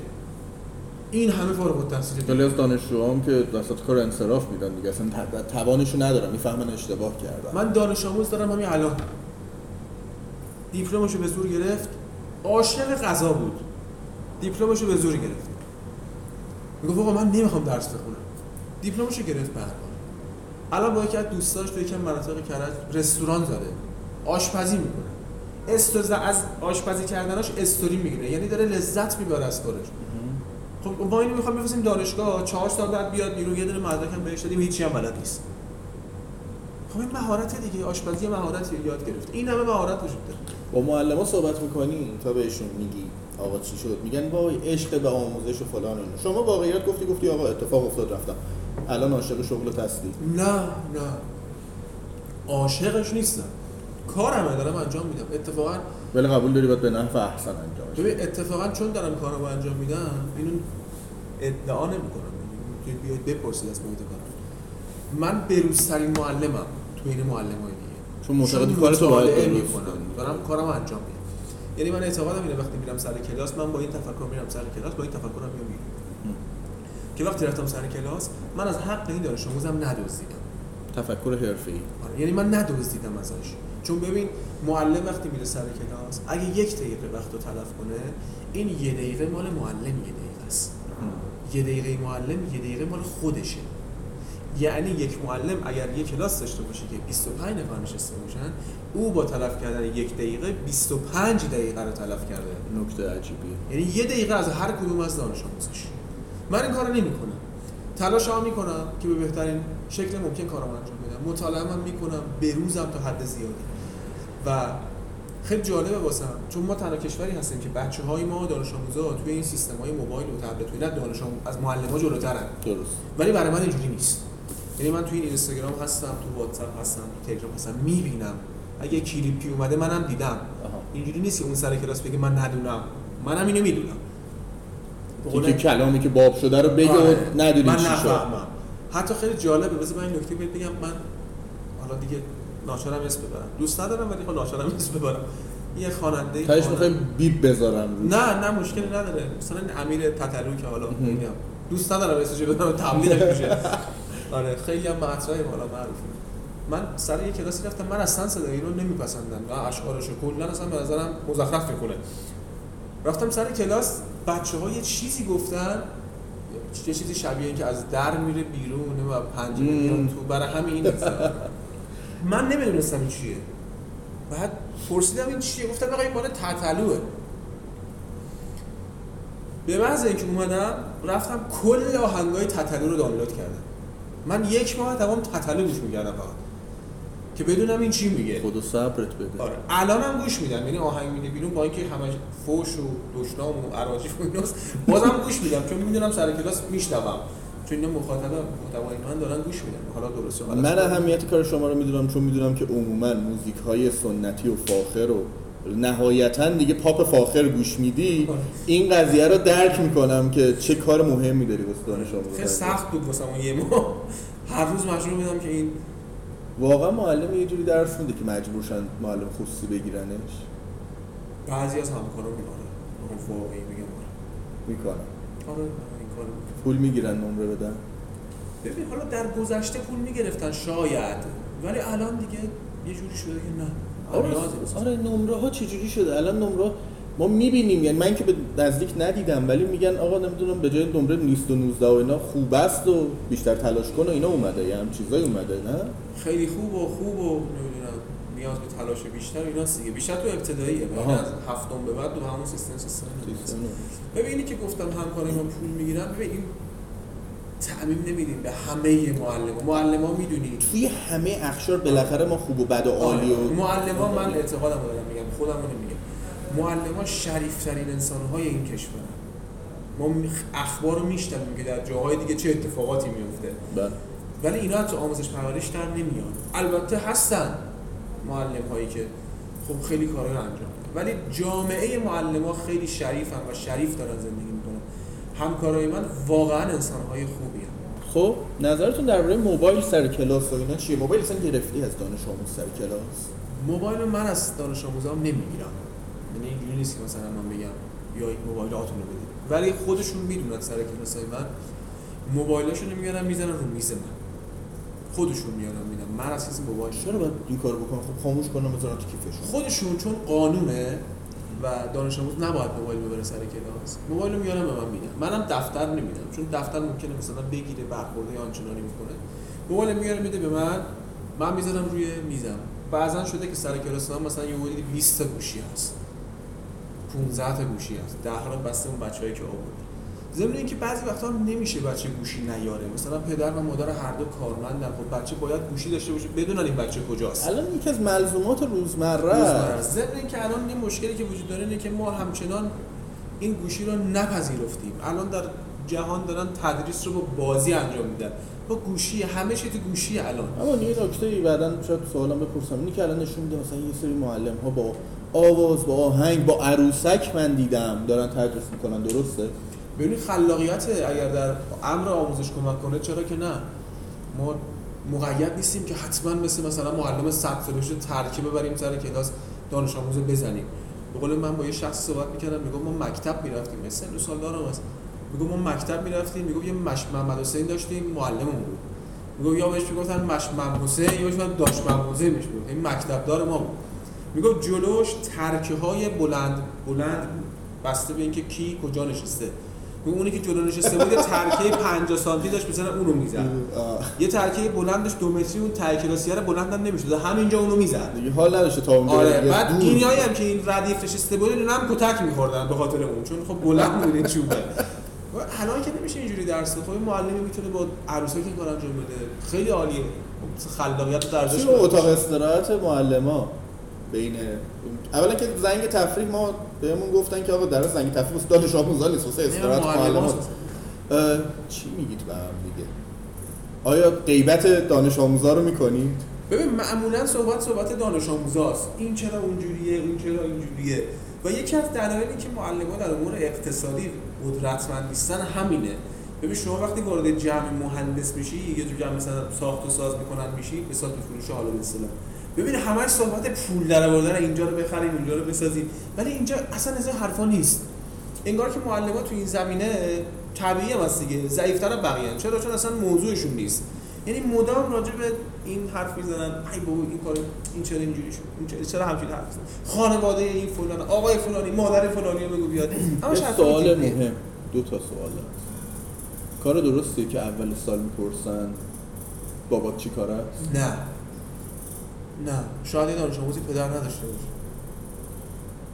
این همه فارغ التحصیل خیلی از دانشجوام که وسط کار انصراف میدن دیگه. اصلا توانشو ندارن. می‌فهمن اشتباه کردن. من دانش آموز دارم همین الان. دیپلمشو به زور گرفت. عاشق غذا بود. دیپلمشو به زور گرفت. می‌گفت آقا من نمی‌خوام درس بخونم. دیپلمشو گرفت به الان با یکی از دوستاش تو یکم مناطق کرج رستوران زده. آشپزی می‌کنه. استوزا از آشپزی کردناش استوری می‌گیره. یعنی داره لذت می‌بره از کارش خب ما اینو می‌خوام بفرستیم دانشگاه. چهار سال بعد بیاد بیرون یه دونه مدرک هم بهش دادیم هیچی هم بلد نیست. خب این مهارت دیگه. آشپزی مهارتی یاد گرفت این همه مهارت وجود داره. با معلما صحبت می‌کنی تا بهشون میگی آقا چی شد. میگن وای عشق به آموزش و فلان اینو شما واقعیت گفتی گفتی آقا اتفاق افتاد رفتم. الان عاشق شغل و نه نه. عاشقش نیستم. کارم دارم انجام میدم. اتفاقا ولی قبول داری باید به نحو احسن انجام ببین اتفاقا چون دارم کارم انجام میدم اینو ادعا نمی‌کنم. که بیاید بپرسید از محیط کارم من بروزترین معلمم تو این معلمای دیگه. چون معتقدی کار تو باید می‌کنم. دارم کارم انجام میدم. یعنی من اعتقادم اینه وقتی میرم سر کلاس من با این تفکر میرم سر کلاس با این تفکرم میام که وقتی رفتم سر کلاس من از حق این دانش آموزم ندزدیدم. تفکر حرفه‌ای. آره یعنی من ندزدیدم ازش. چون ببین معلم وقتی میره سر کلاس اگه یک دقیقه وقت رو تلف کنه این یه دقیقه مال معلم یه دقیقه است. یه دقیقه معلم یه دقیقه مال خودشه. یعنی یک معلم اگر یک کلاس داشته باشه که 25 نفر نشسته باشن او با تلف کردن یک دقیقه 25 دقیقه رو تلف کرده. نکته عجیبیه. یعنی یه دقیقه از هر کدوم از دانش آموزش من این کارو نمی‌کنم. تلاش ها می‌کنم که به بهترین شکل ممکن کارم انجام بدم. مطالعه هم می‌کنم بروزم تا حد زیادی. و خیلی جالبه واسم چون ما تنها کشوری هستیم که بچه های ما دانش آموزا توی این سیستم های موبایل و تبلت و اینا دانش از معلم ها جلوترن. درست. ولی برای من اینجوری نیست. یعنی من توی این اینستاگرام هستم تو واتساپ هستم تو تلگرام هستم می‌بینم. اگه کلیپی اومده منم دیدم. اینجوری نیست که اون سر کلاس بگه من ندونم. منم اینو می‌دونم. که کلامی که باب شده رو بگه آره. و ندونی من نفهمم. حتی خیلی جالبه. بذار من این نکته بگم. من حالا دیگه ناشرم اسم ببرم. دوست ندارم ولی خب ناشرم اسم ببرم. یه خواننده تاش می‌خوایم بیب بذارم. نه نه مشکلی نداره. مثلا امیر تتلو که حالا میگم. دوست ندارم اسمش بذارم تبلیغش میشه. آره خیلی هم مطرحه حالا معروفه. من سر یه کلاسی رفتم من اصلا صدایی رو نمیپسندم. و اشعارش کلا اصلا به نظرم مزخرف می‌کنه. رفتم سر کلاس بچه ها یه چیزی گفتن یه چیزی شبیه این که از در میره بیرون و پنجره میاد تو برای همین من نمی‌دونستم این چیه. بعد پرسیدم این چیه گفتم آقا این مال تتلوه. به محض اینکه اومدم رفتم کل آهنگای تتلو رو دانلود کردم. من یک ماه تمام تتلو گوش می‌کردم فقط. که بدونم این چی میگه. خدا صبرت بده. آره. الانم گوش میدم. یعنی آهنگ میده بیرون با اینکه همش فوش و دشنام و اراجیف و ایناست بازم گوش میدم. چون می‌دونم سر کلاس میشنوم. چون اینا مخاطب محتوای من دارن گوش میدن. حالا درسته حالا من اهمیت کار شما رو می‌دونم چون می‌دونم که عموما موزیک های سنتی و فاخر و نهایتا دیگه پاپ فاخر گوش میدی آره. این قضیه رو درک می‌کنم که چه کار مهمی داری واسه دانش آموزی خیلی سخت بود واسه یه ماه. هر روز مجبور بودم که این واقعا معلم یه جوری درس میده که مجبور شن معلم خصوصی بگیرنش؟ بعضی از همکارا می‌کنه واقعی میگم. می‌کنن. آره این کارو پول می‌گیرن نمره بدن؟ ببین حالا در گذشته پول می‌گرفتن شاید. ولی الان دیگه یه جوری شده که نه. آره, آره نمره ها چجوری شده؟ الان نمره ما می‌بینیم یعنی من که به نزدیک ندیدم ولی میگن آقا نمی‌دونم به جای نمره 20 و 19 و اینا خوب است و بیشتر تلاش کن و اینا اومده یه هم چیزایی اومده نه؟ خیلی خوب و خوب و نمی‌دونم نیاز به تلاش بیشتر اینا دیگه. بیشتر تو ابتداییه بعد از هفتم به بعد تو همون سیستم سیستم ببینی که گفتم همکارای ما پول می‌گیرن ببین این تعمیم نمیدیم به همه معلم معلم ها می‌دونی. توی همه اخشار بالاخره ما خوب و بد و عالی و آره. معلم ها من اعتقادم دارم میگم خودم نمیگم. معلم ها شریفترین انسان های این کشور. ما اخبار رو میشنویم که در جاهای دیگه چه اتفاقاتی میفته بله. ولی اینا تو آموزش پرورش در نمیان. البته هستن معلم هایی که خب خیلی کارا رو انجام ولی جامعه معلم ها خیلی شریفن و شریف دارن زندگی می‌کنن. همکارای من واقعا انسان های خوبی هم. خب نظرتون درباره موبایل سر کلاس و اینا چیه؟ موبایل اصلا گرفتی از دانش آموز سر کلاس؟ موبایل من از دانش آموزام نمی‌گیرم. نیست که مثلا من بگم یا این موبایلاتون رو بدید. ولی خودشون می‌دونن سر کلاس من موبایلاشون رو میارن می‌زنن رو میز من. خودشون میارن میدن. من از کسی موبایل چرا باید این کارو بکنم؟ خب خاموش کنم بذارم تو کیفشون خودشون چون قانونه و دانش آموز نباید موبایل ببره سر کلاس. موبایل رو میارن به من میدن. منم دفتر نمیدم. چون دفتر ممکنه مثلا بگیره برخورده آنچنانی می‌کنه موبایل میاره میده به من. من می‌ذارم روی میزم. بعضا شده که سر کلاس من مثلا یه مدلی 20 تا گوشی هست. 15 تا گوشی هست. ده رو بسته اون بچه‌ای که آورد ضمن اینکه بعضی وقتا هم نمیشه بچه گوشی نیاره. مثلا پدر و مادر هر دو کارمندن. خب بچه باید گوشی داشته باشه. بدونن این بچه کجاست. الان یکی از ملزومات روزمره است. ضمن اینکه الان این مشکلی که وجود داره اینه که ما همچنان این گوشی رو نپذیرفتیم. الان در جهان دارن تدریس رو با بازی انجام میدن. با گوشی. همه چی تو گوشی الان. اما یه نکته بعدن شاید سوالم بپرسم. اینی که الان نشون میده مثلا یه سری معلم ها با آواز با آهنگ با عروسک من دیدم. دارن تدریس می‌کنن درسته؟ ببینید خلاقیت اگر در امر آموزش کمک کنه چرا که نه؟ ما مقید نیستیم که حتما مثل مثلا معلم صد ترکیب ببریم سر کلاس دانش آموز بزنیم. به من با یه شخص صحبت می‌کردم میگم ما مکتب می‌رفتیم. مثل دو سال دارم هست. میگم ما مکتب می‌رفتیم. میگم یه مش محمد حسین داشتیم معلممون بود. میگم یا بهش می‌گفتن مش محمد حسین یا بهش داش محمد حسین این مکتب دار ما بود. میگم جلوش ترکه های بلند بلند بسته به اینکه کی کجا نشسته. اونی که جلو نشسته بود ترکه 50 سانتی داشت مثلا اونو می‌زد. یه ترکه بلندش دو متری اون کلاسی رو بلند هم نمی‌شد. همینجا اونو می‌زد. دیگه حال نداشته تا اونجا آره بعد اینایی هم که این ردیف نشسته بود اینا هم کتک میخوردن به خاطر اون چون خب بلند بود این چوبه. الان که نمیشه اینجوری درس خب معلمی می‌تونه با عروسک این کار انجام بده. خیلی عالیه. خلاقیت درجاش اتاق استراحت معلما؟ بین اولا که زنگ تفریح ما بهمون گفتن که آقا در زنگ تفریح آموزا نیست واسه استراحت معلم چی میگید به هم دیگه؟ آیا غیبت دانش آموزا رو می‌کنید؟ ببین معمولا صحبت صحبت دانش آموزاست این چرا اونجوریه این چرا اینجوریه؟ و یکی از دلایلی که معلمان در امور اقتصادی قدرتمند نیستن همینه. ببین شما وقتی وارد جمع مهندس میشی یه جور جمع مثلا ساخت و ساز می‌کنن میشی به ساخت فروش حالا به ببین همش صحبت پول در آوردن اینجا رو بخریم اینجا رو بسازیم. ولی اینجا اصلا از حرفا نیست. انگار که معلمان تو این زمینه طبیعی هم هست دیگه ضعیف‌تر بقیه. چرا؟ چون اصلا موضوعشون نیست. یعنی مدام راجع به این حرف می‌زنن ای بابا این کار این چرا اینجوری شد این چرا چرا همچین حرف خانواده این فلان آقای فلانی مادر فلانی بگو بیاد. سوال مهم. دو تا سوال. کار درسته که اول سال می‌پرسن بابا چی کار است؟ نه. نه شاید این دانش آموزی پدر نداشته باشه.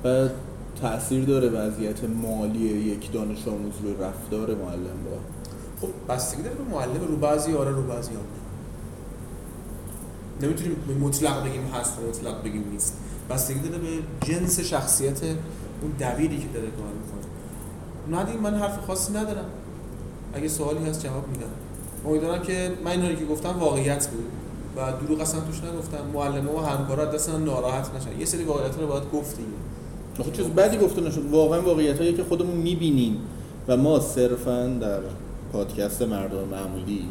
بعد تاثیر داره وضعیت مالی یک دانش آموز رو رفتار معلم با. خب بستگی داره به معلم رو بعضی آره رو بعضی آره نمی‌تونیم مطلق بگیم هست مطلق بگیم نیست. بستگی داره به جنس شخصیت اون دبیری که داره کار می‌کنه. ندیم من حرف خاصی ندارم. اگه سوالی هست جواب میدم. امیدوارم که من اینا که گفتم واقعیت بود. و دروغ اصلا توش نگفتم معلمه و همکارا دستن ناراحت نشن. یه سری واقعیت رو باید گفت دیگه چیز بعدی گفته نشد. واقعا واقعیت هایی که خودمون می‌بینیم. و ما صرفا در پادکست مردم معمولی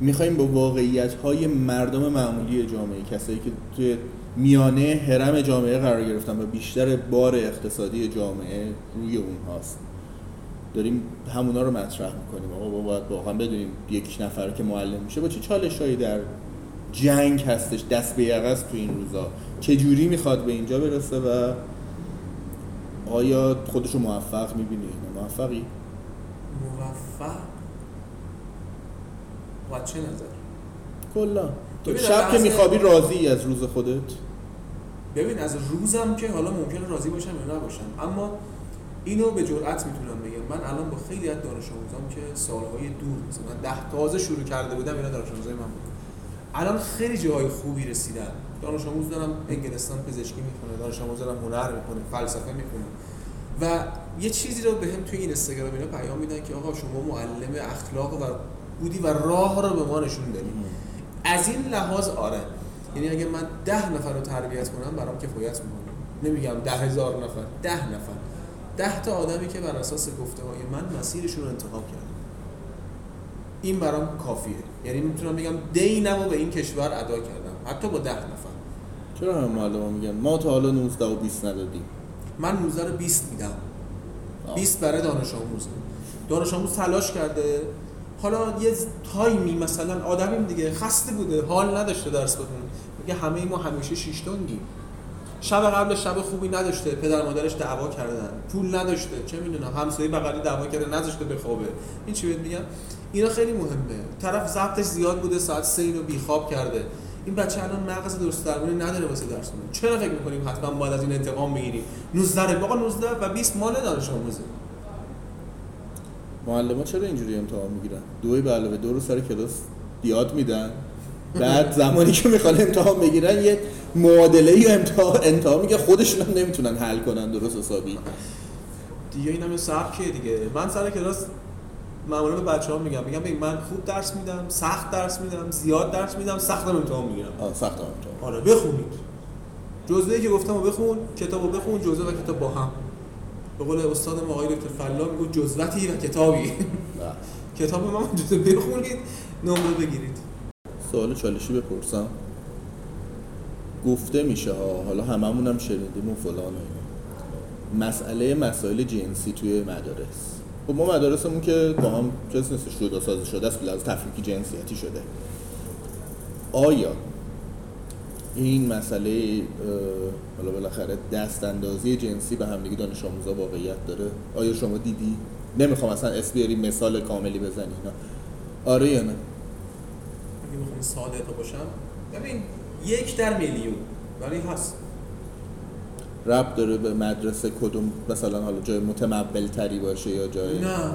می‌خوایم با واقعیت های مردم معمولی جامعه کسایی که توی میانه حرم جامعه قرار گرفتن و بیشتر بار اقتصادی جامعه روی اون هاست داریم همونا رو مطرح می‌کنیم. آقا باید واقعا بدونیم یک نفر که معلم میشه با چه چالش هایی در جنگ هستش دست به یقص تو این روزا. چه جوری می‌خواد به اینجا برسه و آیا خودشو موفق می‌بینی؟ موفقی؟ موفق؟ و چه نظر؟ کلا. شب که میخوابی راضی از روز خودت؟ ببین از روزم که حالا ممکنه راضی باشم یا نباشم. اما اینو به جرئت می‌تونم بگم من الان با خیلی از دانش آموزام که سالهای دور مثلا ده تازه شروع کرده بودم اینا دانش آموزای من بود الان خیلی جاهای خوبی رسیدن. دانش آموز دارم انگلستان پزشکی می‌کنه دانش آموز دارم هنر می‌کنه فلسفه می‌کنه. و یه چیزی رو بهم هم توی این اینستاگرام اینا پیام میدن که آقا شما معلم اخلاق و بودی و راه رو به ما نشون دادی از این لحاظ آره. یعنی اگه من ده نفر رو تربیت کنم برام کفایت می‌کنه. نمیگم ده هزار نفر ده نفر. ده تا آدمی که بر اساس گفته های من مسیرشون رو انتخاب کردم این برام کافیه. یعنی می‌تونم بگم دینمو به این کشور ادا کردم. حتی با ده نفر. چرا هم معلومه میگن؟ ما تا حالا 19 و 20 ندادیم. من 19 رو 20 میدم. 20 برای دانش آموز. دانش آموز تلاش کرده. حالا یه تایمی مثلا آدمیم دیگه خسته بوده. حال نداشته درس بخونه میگه همه ما همیشه شیش تونگیم شب قبل شب خوبی نداشته پدر مادرش دعوا کردن. پول نداشته چه می‌دونم. همسایه بغلی دعوا کرده نذاشته بخوابه. این چی بهت میگم؟ اینا خیلی مهمه. طرف ضبطش زیاد بوده ساعت 3 اینو بیخواب کرده. این بچه الان مغز درست درمانی نداره واسه درس خوندن. چرا فکر می‌کنیم حتما باید از این انتقام بگیریم؟ 19 باقا 19 و 20 مال دانش آموزه. معلم چرا اینجوری امتحان می‌گیرن؟ دوی به علاوه دو رو سر کلاس یاد میدن؟ بعد زمانی که می‌خوان امتحان بگیرن یه معادله ای امتحان امتحان میگه خودشون هم نمی‌تونن حل کنن درست حسابی. دیگه این هم سبکیه دیگه. من سر کلاس معمولا به بچه ها میگم میگم من خوب درس میدم سخت درس میدم زیاد درس میدم سختم امتحان می‌گیرم. آه سخت امتحان. آره بخونید. جزوه که گفتم رو بخون کتابو بخون جزوه و کتاب با هم. به قول استاد ما آقای دکتر فلا میگه جزوتی و کتابی. کتاب ما جزوه بخونید نمره بگیرید. سوال چالشی بپرسم. گفته میشه ها حالا هممون هم شنیدیم و فلان مسئله مسائل جنسی توی مدارس. خب ما مدارسمون که با هم کسی نیست جدا سازی شده است لحاظ تفریقی جنسیتی شده. آیا این مسئله حالا بالاخره دست اندازی جنسی به همدیگه دانش آموزا واقعیت داره؟ آیا شما دیدی؟ نمی‌خوام اصلا اس مثال کاملی بزنی آره یا نه؟ اگه بخوام صادق باشم. ببین یک در میلیون ولی هست. رب داره به مدرسه کدوم مثلا حالا جای متمول تری باشه یا جای نه نه.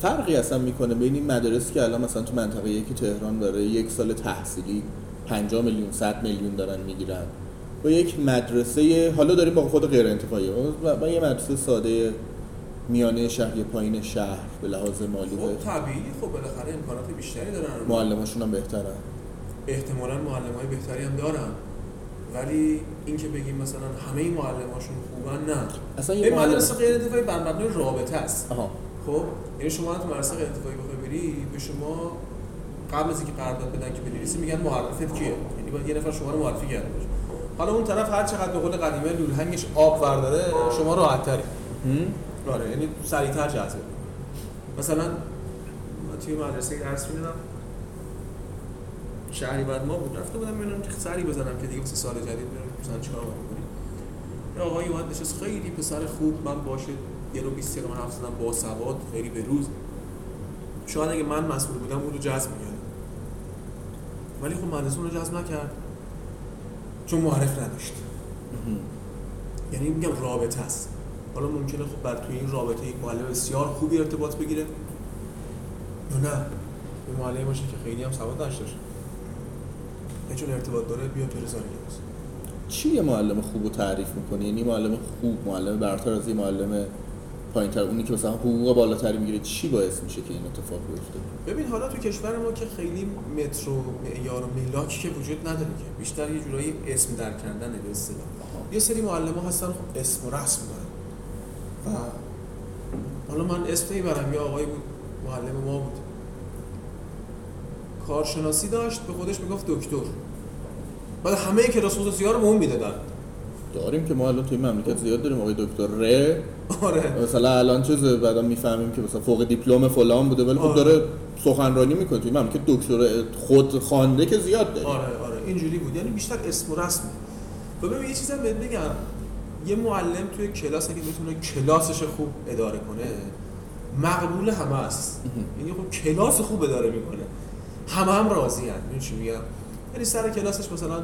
فرقی اصلا می‌کنه بین این مدارسی که الان مثلا تو منطقه یکی تهران برای یک سال تحصیلی 50 میلیون 100 میلیون دارن می‌گیرن. با یک مدرسه حالا داریم با خود غیر انتفاعی با یه مدرسه ساده میانه شهر یا پایین شهر به لحاظ مالی خب طبیعی. خب بالاخره امکانات بیشتری دارن. معلماشون هم بهترن. احتمالا معلم های بهتری هم دارن. ولی اینکه بگیم مثلا همه معلماشون خوبن نه. اصلا یه مدرسه غیر انتفاعی بر مبنای رابطه است. آها. خب یعنی شما تو مدرسه غیر انتفاعی بخوای بری به شما قبل از اینکه قرارداد بدن که بنویسی میگن معرفت کیه؟ یعنی باید یه نفر شما رو معرفی کرده باشه. حالا اون طرف هر چقدر به قول قدیمی لولهنگش آب ورداره شما راحت تری آره یعنی سریعتر جذب مثلا توی مدرسه درس می‌دادم. شهری بعد ما بود رفته بودم ببینم که سری بزنم که دیگه مثل سال جدید برم مثلا چیکار می‌کنی یه آقایی اومد نشست خیلی پسر خوب من باشه یه رو 20 دقیقه من حرف زدم با سواد خیلی به روز. شاید اگه من مسئول بودم اون رو جذب می‌کردم ولی خب مدرسه اون رو جذب نکرد. چون معرف نداشت. یعنی میگم رابطه است. حالا ممکنه خب بعد توی این رابطه یک معلم بسیار خوبی ارتباط بگیره. یا نه؟ یه معلم باشه که خیلی هم سواد داشته باشه. چون ارتباط داره بیا رسانه چی یه معلم خوب رو تعریف می‌کنی؟ یعنی معلم خوب، معلم برتر از یه معلم پایینتر. اونی که مثلا حقوق بالاتری می‌گیره چی باعث میشه که این اتفاق بیفته؟ ببین حالا تو کشور ما که خیلی متر و معیار و میلاک که وجود نداره که. بیشتر یه جورایی اسم در کردن به اصطلاح. یه سری معلم ها هستن خب اسم و رسم دارن. و حالا من اسم نمی‌برم یه آقایی بود معلم ما بود. کارشناسی داشت به خودش می‌گفت دکتر. بعد همه کلاس خصوصی ها رو به اون می‌دادن. داریم که ما الان توی مملکت زیاد داریم آقای دکتر ر آره. مثلا الان چیز بعدا می‌فهمیم که مثلا فوق دیپلم فلان بوده ولی خب آره. داره سخنرانی می‌کنه. توی مملکت دکتر خود خوانده که زیاد داریم. آره آره. اینجوری بود. یعنی بیشتر اسم و رسمه و ببین یه چیزم بهت بگم. یه معلم توی کلاس اگه بتونه کلاسش خوب اداره کنه مقبول همه است. یعنی خب کلاس خوب اداره می‌کنه. همه هم راضی این چی میگم؟ یعنی سر کلاسش مثلا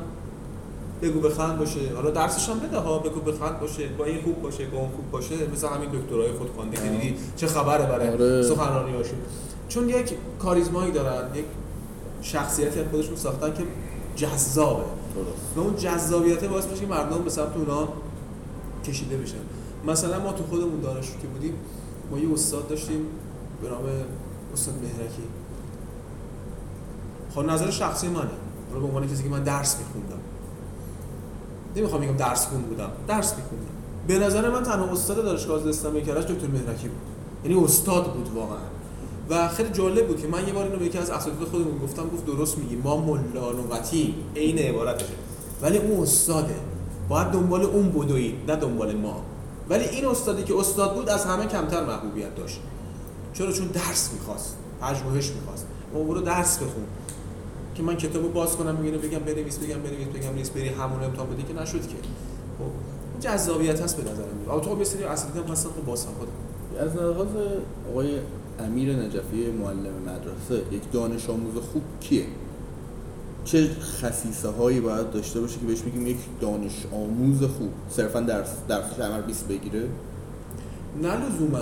بگو بخند باشه. حالا درسش هم بده ها بگو بخند باشه. با این خوب باشه با اون خوب باشه مثل همین دکترای خودخوانده که دیدی چه خبره برای آره. سخنرانی هاشون. چون یک کاریزمایی دارن یک شخصیتی از خودشون ساختن که جذابه. و اون جذابیت باعث میشه که مردم به سمت اونا کشیده بشن. مثلا ما تو خودمون دانشجو که بودیم ما یه استاد داشتیم به نام استاد مهرکی. خب نظر شخصی منه. حالا به عنوان کسی که من درس میخوندم. نمی‌خوام بگم درس خون بودم درس میخوندم. به نظر من تنها استاد دانشگاه اسلامی کرج دکتر مهرکی بود. یعنی استاد بود واقعا. و خیلی جالب بود که من یه بار اینو به یکی از اساتید خودمون گفتم گفت درست میگی ما ملا نوبتی عین عبارتشه. ولی اون استاده. باید دنبال اون بدوی نه دنبال ما. ولی این استادی که استاد بود از همه کمتر محبوبیت داشت. چرا؟ چون درس می‌خواست پژوهش می‌خواست. ما برو درس بخون. که من کتابو باز کنم میگه بگم بنویس بگم بنویس بگم نیست بری همون امتحان بدی که نشد که. خب اون جذابیت هست به نظر من. البته خب یه سری اساتید هم هستن خب باسواد از لحاظ آقای امیر نجفی معلم مدرسه یک دانش آموز خوب کیه؟ چه خصیصه هایی باید داشته باشه که بهش بگیم یک دانش آموز خوب؟ صرفا درس درسش همه 20 بگیره؟ نه لزوما.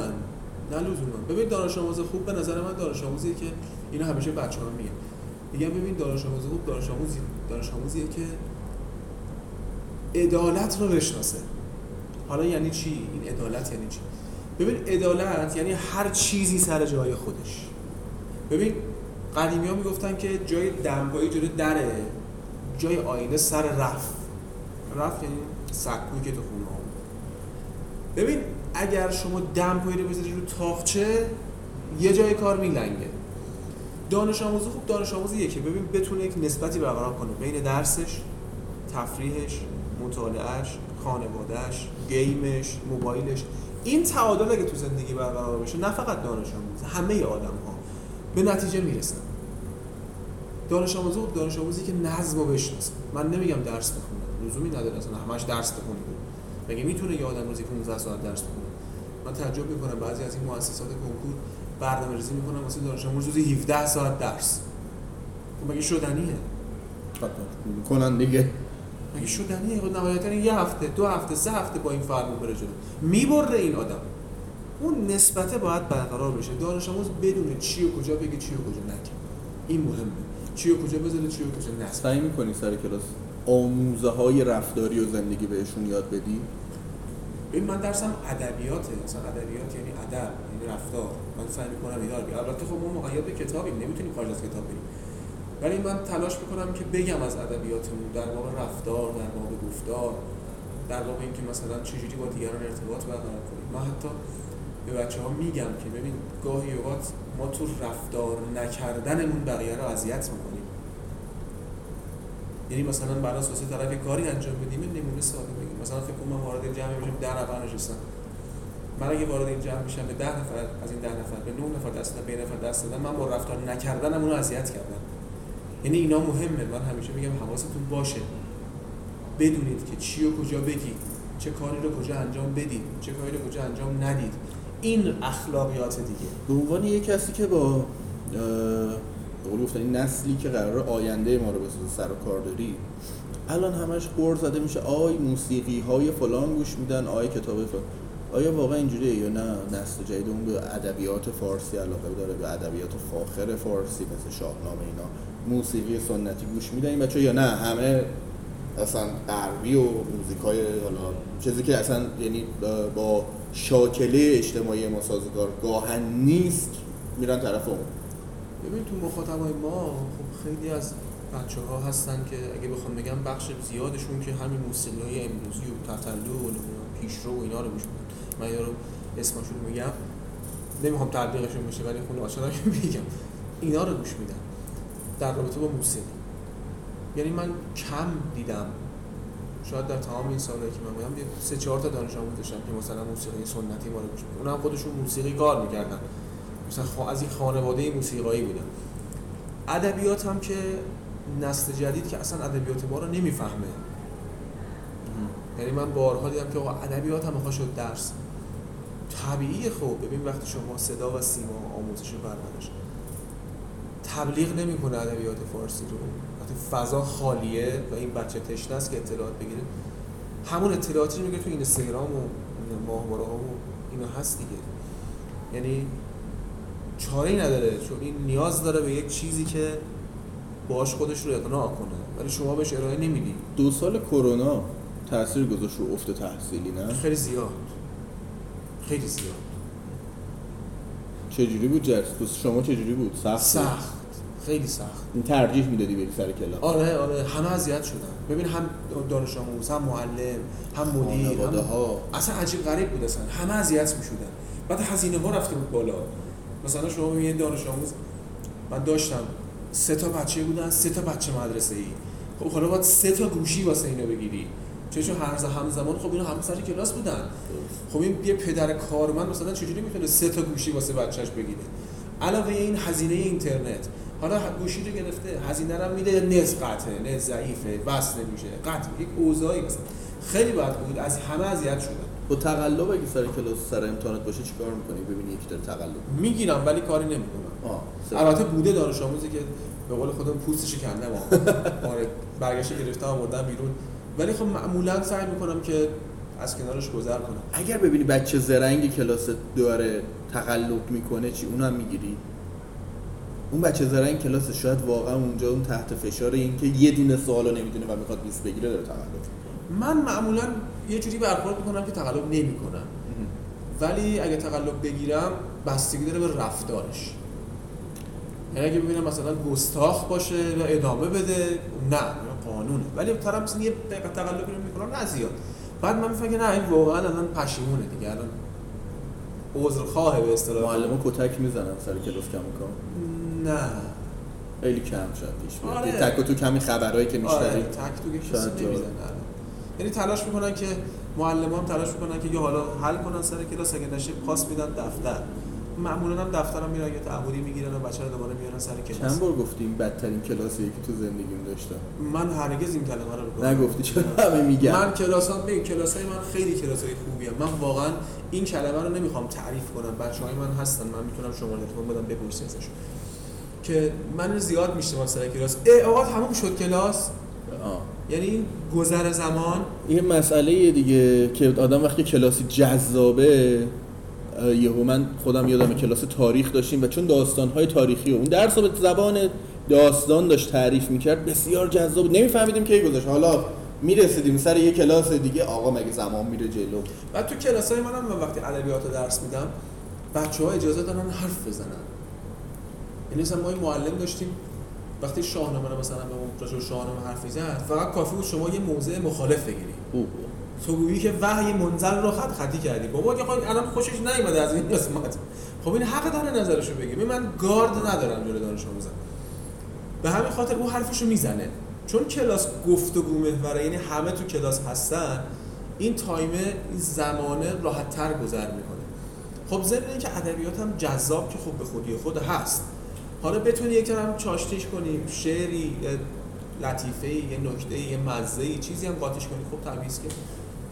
نه لزوما. ببین دانش آموز خوب به نظر من دانش آموزیه که اینو همیشه بچه‌ها میگن. میگم ببین دانش آموز خوب دانش آموزی دانش آموزیه که عدالت رو بشناسه. حالا یعنی چی؟ این عدالت یعنی چی؟ ببین عدالت یعنی هر چیزی سر جای خودش. ببین قدیمی ها می‌گفتن که جای دمپایی جلوی دره جای آینه سر رف. رف یعنی سکوی که تو خونه ها ببین اگر شما دمپایی رو بذاری رو تاقچه یه جای کار میلنگه. دانش آموز خوب دانش آموزیه که ببین بتونه یک نسبتی برقرار کنه بین درسش تفریحش مطالعهش خانوادهش گیمش موبایلش. این تعادل اگه تو زندگی برقرار بشه نه فقط دانش آموز همه آدم ها به نتیجه می‌رسن. دانش آموز خوب دانش آموزی که نظم رو بشناسه. من نمیگم درس بخونه لزومی نداره اصلا همش درس بخونه مگه می‌تونه یه آدم روزی 15 ساعت درس بخونه؟ من تعجب می‌کنم بعضی از این مؤسسات کنکور برنامه ریزی می‌کنن واسه دانش آموز روزی 17 ساعت درس. خب مگه شدنیه؟ کنن دیگه مگه شدنیه؟ خب نهایتا یه هفته دو هفته سه هفته با این فرق بره جلو. می‌بره این آدم. اون نسبته باید برقرار بشه. دانش آموز بدونه چی و کجا بگه چی و کجا نگه. این مهمه. چی و کجا بذاره چی و کجا نذاره سعی می‌کنی سر کلاس آموزه های رفتاری و زندگی بهشون یاد بدی؟ ببین من درسم ادبیاته مثلا ادبیات یعنی ادب یعنی رفتار. من سعی می‌کنم اینا رو. البته خب ما مقید به کتابیم نمی‌تونیم خارج از کتاب بریم. ولی من تلاش می‌کنم که بگم از ادبیاتمون در باب رفتار در باب گفتار در واقع اینکه مثلا چجوری با دیگران ارتباط برقرار کنیم. من حتی به بچه ها میگم که ببین گاهی اوقات ما تو رفتار نکردنمون بقیه رو اذیت می‌کنیم. یعنی مثلا برای اساس طرف کاری انجام بدیم نمونه ساده بگیم. مثلا فکر کنم وارد جمع میشم ده نفر نشستن. من اگه وارد این جمع میشم به ده نفر از این ده نفر به نه نفر دست به نفر دست دادم من با رفتار نکردنم اونو اذیت کردم. یعنی اینا مهمه. من همیشه میگم حواستون باشه. بدونید که چی و کجا بگید چه کاری رو کجا انجام بدید چه کاری رو کجا انجام ندید. این اخلاقیات دیگه. به عنوان یک کسی که با قول این نسلی که قرار آینده ما رو بسازه سر و کار داری الان همش قرض زده میشه. آی موسیقی های فلان گوش میدن آی کتاب فلان. آیا واقعا اینجوریه یا نه؟ نسل جدید اون به ادبیات فارسی علاقه داره به ادبیات فاخر فارسی مثل شاهنامه اینا موسیقی سنتی گوش میدن این بچه یا نه؟ همه اصلا غربی و موزیکای حالا چیزی که اصلا یعنی با شاکله اجتماعی ما سازگار گاهن نیست میرن طرف اون. ببین تو مخاطبای ما خب خیلی از بچه ها هستن که اگه بخوام بگم بخش زیادشون که همین موسیقی های امروزی و تطلو و پیشرو و اینا رو گوش من اینا رو اسمشون میگم. نمی‌خوام تبلیغشون بشه ولی خون آشنا میگم. اینا رو گوش میدن. در رابطه با موسیقی. یعنی من کم دیدم شاید در تمام این سالایی که من بودم سه چهار تا دانش آموز داشتم که مثلا موسیقی سنتی ما رو گوش میدن اونم خودشون موسیقی کار می‌کردن. مثلا از این خانواده موسیقایی بودن. ادبیات هم که نسل جدید که اصلا ادبیات ما رو نمی‌فهمه. یعنی من بارها دیدم که ادبیات هم می‌خواد شد درس. طبیعیه خب. ببین وقتی شما صدا و سیما آموزش و پرورش تبلیغ نمی‌کنه ادبیات فارسی رو. وقتی فضا خالیه و این بچه تشنه است که اطلاعات بگیره همون اطلاعاتی میگه تو اینستاگرام و ماهواره ها و اینا هست دیگه. یعنی چاره نداره چون این نیاز داره به یک چیزی که باش خودش رو اقناع کنه. ولی شما بهش ارائه نمیدی. دو سال کرونا تاثیر گذاشت رو افت تحصیلی نه؟ خیلی زیاد. خیلی زیاد. چجوری بود جرس؟ شما چجوری بود؟ سخت سخت. خیلی سخت. این ترجیح می‌دادی بری سر کلاس آره آره. همه اذیت شدن. ببین هم دانش آموز هم معلم هم مدیر هم... ها اصلا عجیب غریب بود اصلا. همه اذیت می‌شدن. بعد هزینه ها رفته بود بالا. مثلا شما ببینید دانش آموز من داشتم سه تا بچه بودن سه تا بچه مدرسه ای خب حالا باید سه تا گوشی واسه اینو بگیری. چون هر همزمان خب اینا هم سر کلاس بودن. خب این یه پدر کارمند مثلا چجوری می‌تونه سه تا گوشی واسه بچهش بگیره؟ علاوه این هزینه اینترنت. حالا گوشی رو گرفته هزینه رو میده نت قطعه نت ضعیفه بس نمیشه قطع یک اوضاعی مثلا. خیلی بد بود از همه اذیت شدن با تقلب اگه سر کلاس سر امتحانات باشه چیکار می‌کنی؟ ببینی یکی داره تقلب می‌گیرم ولی کاری نمی‌کنم. البته بوده دانش آموزی که به قول خودم پوستش کندم. آره برگشته گرفته آوردم بیرون. ولی خب معمولا سعی می‌کنم که از کنارش گذر کنم. اگر ببینی بچه زرنگ کلاس داره تقلب می‌کنه چی؟ اونم می‌گیری؟ اون بچه زرنگ کلاس شاید واقعا اونجا اون تحت فشار این که یه دونه سوالو نمی‌دونه و می‌خواد 20 بگیره داره تقلب من معمولا یه جوری برخورد می‌کنم که تقلب نمی‌کنم. ولی اگه تقلب بگیرم بستگی داره به رفتارش. یعنی اگه ببینم مثلا گستاخ باشه و ادامه بده نه قانونه. ولی طرف مثلا یه تقلبی رو می‌کنه نه زیاد. بعد من می‌فهمم که نه این واقعا الان پشیمونه دیگه. الان عذرخواه به اصطلاح. معلم کتک می‌زنن سر کلاس کم کام نه. خیلی کم شد پیش آره. تک و تو کمی خبرایی که میشنوی. آره. تک تو کسی یعنی تلاش می‌کنن که معلمان تلاش می‌کنن که یا حالا حل کنن سر کلاس اگه نشه پاس میدن دفتر. معمولا هم دفترم میرن یه تعهدی می‌گیرن و بچه رو دوباره میارن سر کلاس. چند بار گفتیم بدترین کلاسیه که تو زندگیم داشتم؟ من هرگز این کلمه رو نگفتی چرا همه میگن؟ من کلاسام به کلاسای من خیلی کلاسای خوبیه. من واقعا این کلمه رو نمی‌خوام تعریف کنم. بچهای من هستن من می‌تونم شما تلفن بدم بپرسی ازشون. که من زیاد میشتم سر کلاس. ای آقا تموم شد کلاس. آه. یعنی گذر زمان. این مسئله دیگه که آدم وقتی کلاسی جذابه یهو من خودم یادم کلاس تاریخ داشتیم و چون داستانهای تاریخی و اون درس به زبان داستان داشت تعریف می‌کرد بسیار جذاب. نمیفهمیدیم کی گذاشت. حالا می‌رسیدیم سر یه کلاس دیگه آقا مگه زمان میره جلو؟ و تو کلاس های منم من وقتی ادبیات درس میدم بچه ها اجازه دارن حرف بزنن. یعنی مثلا ما معلم داشتیم وقتی شاهنامه رو مثلا به راجع شاهنامه حرف می‌زد فقط کافی بود شما یه موضع مخالف بگیری. تو گویی که وحی منزل رو خط خطی کردی. بابا که الان خوشش نیومده از این قسمت. خب این حق داره نظرشو بگه من گارد ندارم جلوی دانش آموزم به همین خاطر او حرفشو می‌زنه. چون کلاس گفتگو محوره یعنی همه تو کلاس هستن این تایمه این زمانه راحت تر گذر می‌کنه. خب ضمن که ادبیات هم جذاب که خوب به خودی خود هست. حالا بتونی یکم چاشتیش کنیم شعری یه لطیفه یه نکته یه مزه چیزی هم قاطیش کنی خب طبیعی که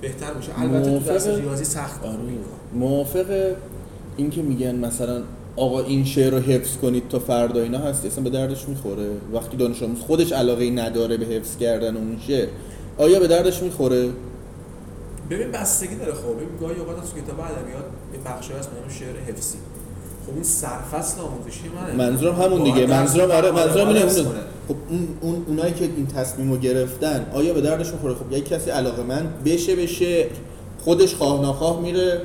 بهتر میشه. البته تو درس ریاضی سخت آره. موافق این که میگن مثلا آقا این شعر رو حفظ کنید تا فردا اینا هست اصلا به دردش می‌خوره. وقتی دانش آموز خودش علاقه نداره به حفظ کردن اون شعر آیا به دردش می‌خوره؟ ببین بستگی داره خب. ببین گاهی اوقات از کتاب ادبیات یه بخشی هست به شعر حفظی. خب این سرفصل آموزشی منه. منظورم همون دیگه. منظورم آره منظورم اینه خب اون اون اونایی که این تصمیم رو گرفتن آیا به دردشون خوره خب یک کسی علاقه من بشه به شعر خودش خواه ناخواه میره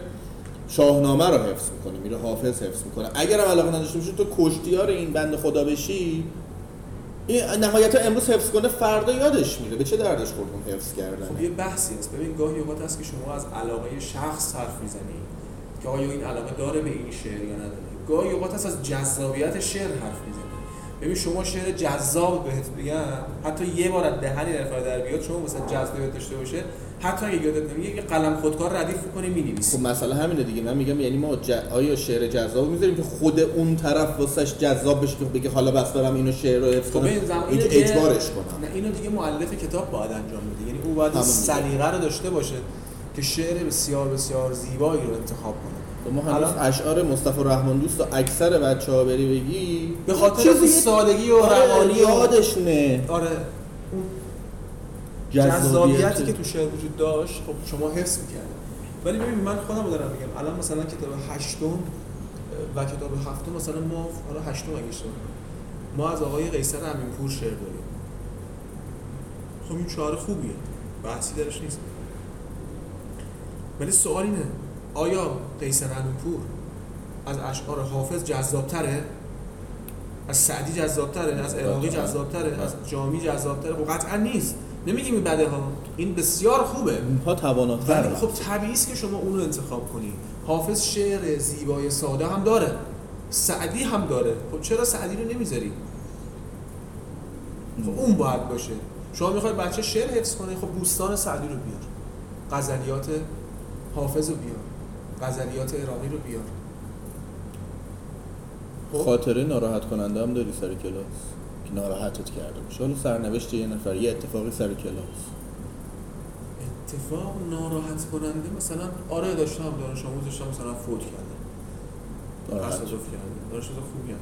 شاهنامه رو حفظ می‌کنه میره حافظ حفظ می‌کنه. اگر هم علاقه نداشته باشه تو کشتیار این بند خدا بشی این نهایتا امروز حفظ کنه فردا یادش میره. به چه دردش خورد حفظ کردن؟ خب یه بحثی هست. ببین گاهی اوقات هست که شما از علاقه شخص حرف می‌زنی که آیا این علاقه داره به این شعر یا نداره؟ گاهی اوقات هست از جذابیت شعر حرف می‌زنی. ببین شما شعر جذاب بهت بگم حتی یه بار از دهنی در در بیاد شما مثلا جذابیت داشته باشه حتی اگه یادت نمیاد یه قلم خودکار ردیف می‌کنی می‌نویسی. خب مثلا همینه دیگه. من میگم یعنی ما ج... آیا شعر جذاب می‌ذاریم که خود اون طرف واسش جذاب بشه که بگه حالا بس دارم اینو شعر رو حفظ خب، کنم؟ این اجبارش کنم. نه اینو دیگه مؤلف کتاب باید انجام بده. یعنی او باید سلیقه رو داشته باشه که شعر بسیار بسیار زیبایی رو انتخاب کنه. ما هنوز اشعار مصطفی رحمان دوست و اکثر بچه ها بری بگی به خاطر سادگی و آره روانی یادشونه. آره. جذابیتی که تو شعر وجود داشت خب شما حفظ می‌کردید ولی ببین من خودم رو دارم میگم الان مثلا کتاب هشتم و کتاب هفتم مثلا ما حالا هشتم اگه ما از آقای قیصر پور شعر داریم. خب این شعر خوبیه بحثی درش نیست. ولی سوال اینه آیا قیصر پور از اشعار حافظ جذابتره؟ از سعدی جذابتره؟ از عراقی جذابتره؟ از جامی جذابتره؟ خب قطعا نیست. نمیگیم این بده ها. این بسیار خوبه. ها تواناتر خب طبیعی است که شما اون رو انتخاب کنید حافظ شعر زیبای ساده هم داره. سعدی هم داره. خب چرا سعدی رو نمی‌ذاری؟ خب اون باید باشه. شما می‌خواید بچه شعر حفظ کنه خب بوستان سعدی رو بیار. غزلیات حافظ رو بیار. غزلیات عراقی رو بیار. خب؟ خاطره ناراحت کننده هم داری سر کلاس؟ که ناراحتت کرده باشه. حالا سرنوشت یه نفر یه اتفاقی سر کلاس. اتفاق ناراحت کننده مثلا آره داشتم دانش آموز داشتم مثلا فوت کرده. تصادف کرده. دانش خوب کرده.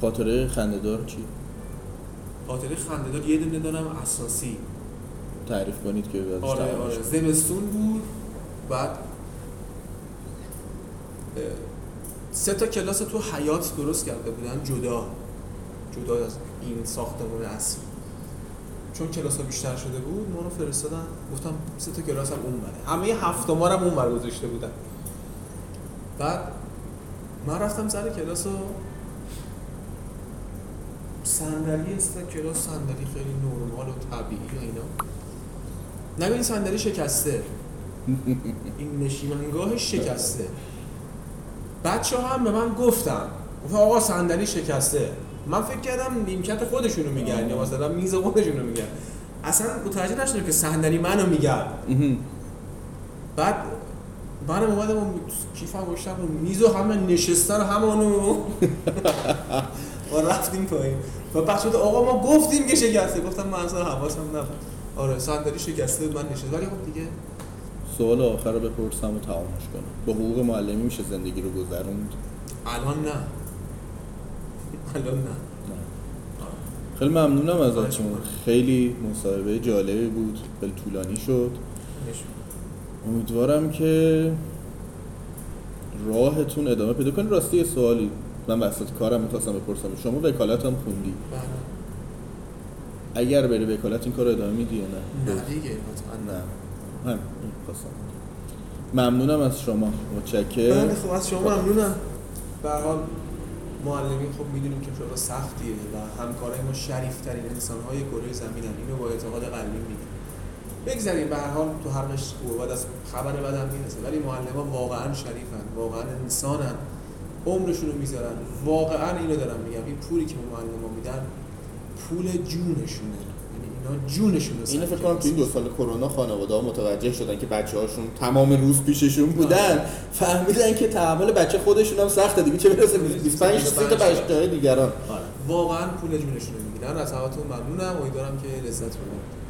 خاطره خندهدار چی؟ خاطره خندهدار یه دونه دارم اساسی. تعریف کنید که آره آره. زمستون بود بعد سه تا کلاس تو حیات درست کرده بودن جدا. جدا از این ساختمان اصلی. چون کلاس ها بیشتر شده بود ما رو فرستادن. گفتم سه تا کلاس هم اون بره همه هفت ما هم اون بر گذاشته بودن. بعد من رفتم سر کلاس و صندلی است کلاس صندلی خیلی نرمال و طبیعی و اینا. نبین صندلی شکسته. این نشیمنگاهش شکسته. بچه ها هم به من گفتم گفتم آقا صندلی شکسته. من فکر کردم نیمکت خودشونو میگن یا مثلا میز خودشونو میگن. اصلا متوجه نشدم که صندلی منو میگن. بعد منم اومدم کیفم گوشتم و میز و همه نشستن همانو و رفتیم پایین. و بچه آقا ما گفتیم که شکسته. گفتم من اصلا حواسم نبود. آره صندلی شکسته من نشست ولی خب دیگه سوال آخر رو بپرسم و تمامش کنم. با حقوق معلمی میشه زندگی رو گذروند؟ الان نه. الان نه. خیلی ممنونم ازتون. خیلی مصاحبه جالبی بود. خیلی طولانی شد. امیدوارم که راهتون ادامه پیدا کنید راستی یه سوالی. من وسط کارم می‌خواستم بپرسم. شما وکالت هم خوندی. بله. اگر بری وکالت این کار ادامه میدی یا نه؟ نه دیگه نه. هم ممنونم از شما. متشکرم. بله خب از شما ممنونم. به حال معلمین خب می‌دونیم که شغل سختیه و همکارای ما شریف ترین انسان های کره زمینن. اینو با اعتقاد قلبی میگیم بگذاریم به حال تو هر قش بعد از خبر بدم می‌رسه. ولی معلم واقعا شریفن. واقعا انسانن. عمرشون رو می‌ذارن. واقعا اینو دارم میگم. این پولی که معلم ها میدن پول جونشونه. جونشون اینو فکر کنم تو این دو سال کرونا خانواده ها متوجه شدن که بچه هاشون تمام روز پیششون بودن. فهمیدن که تحمل بچه خودشون هم سخته دیگه. چه برسه 25 تا بچه های دیگران. واقعا پول جونشون رو می‌گیرن از همتون ممنونم. امیدوارم که لذت ببرید.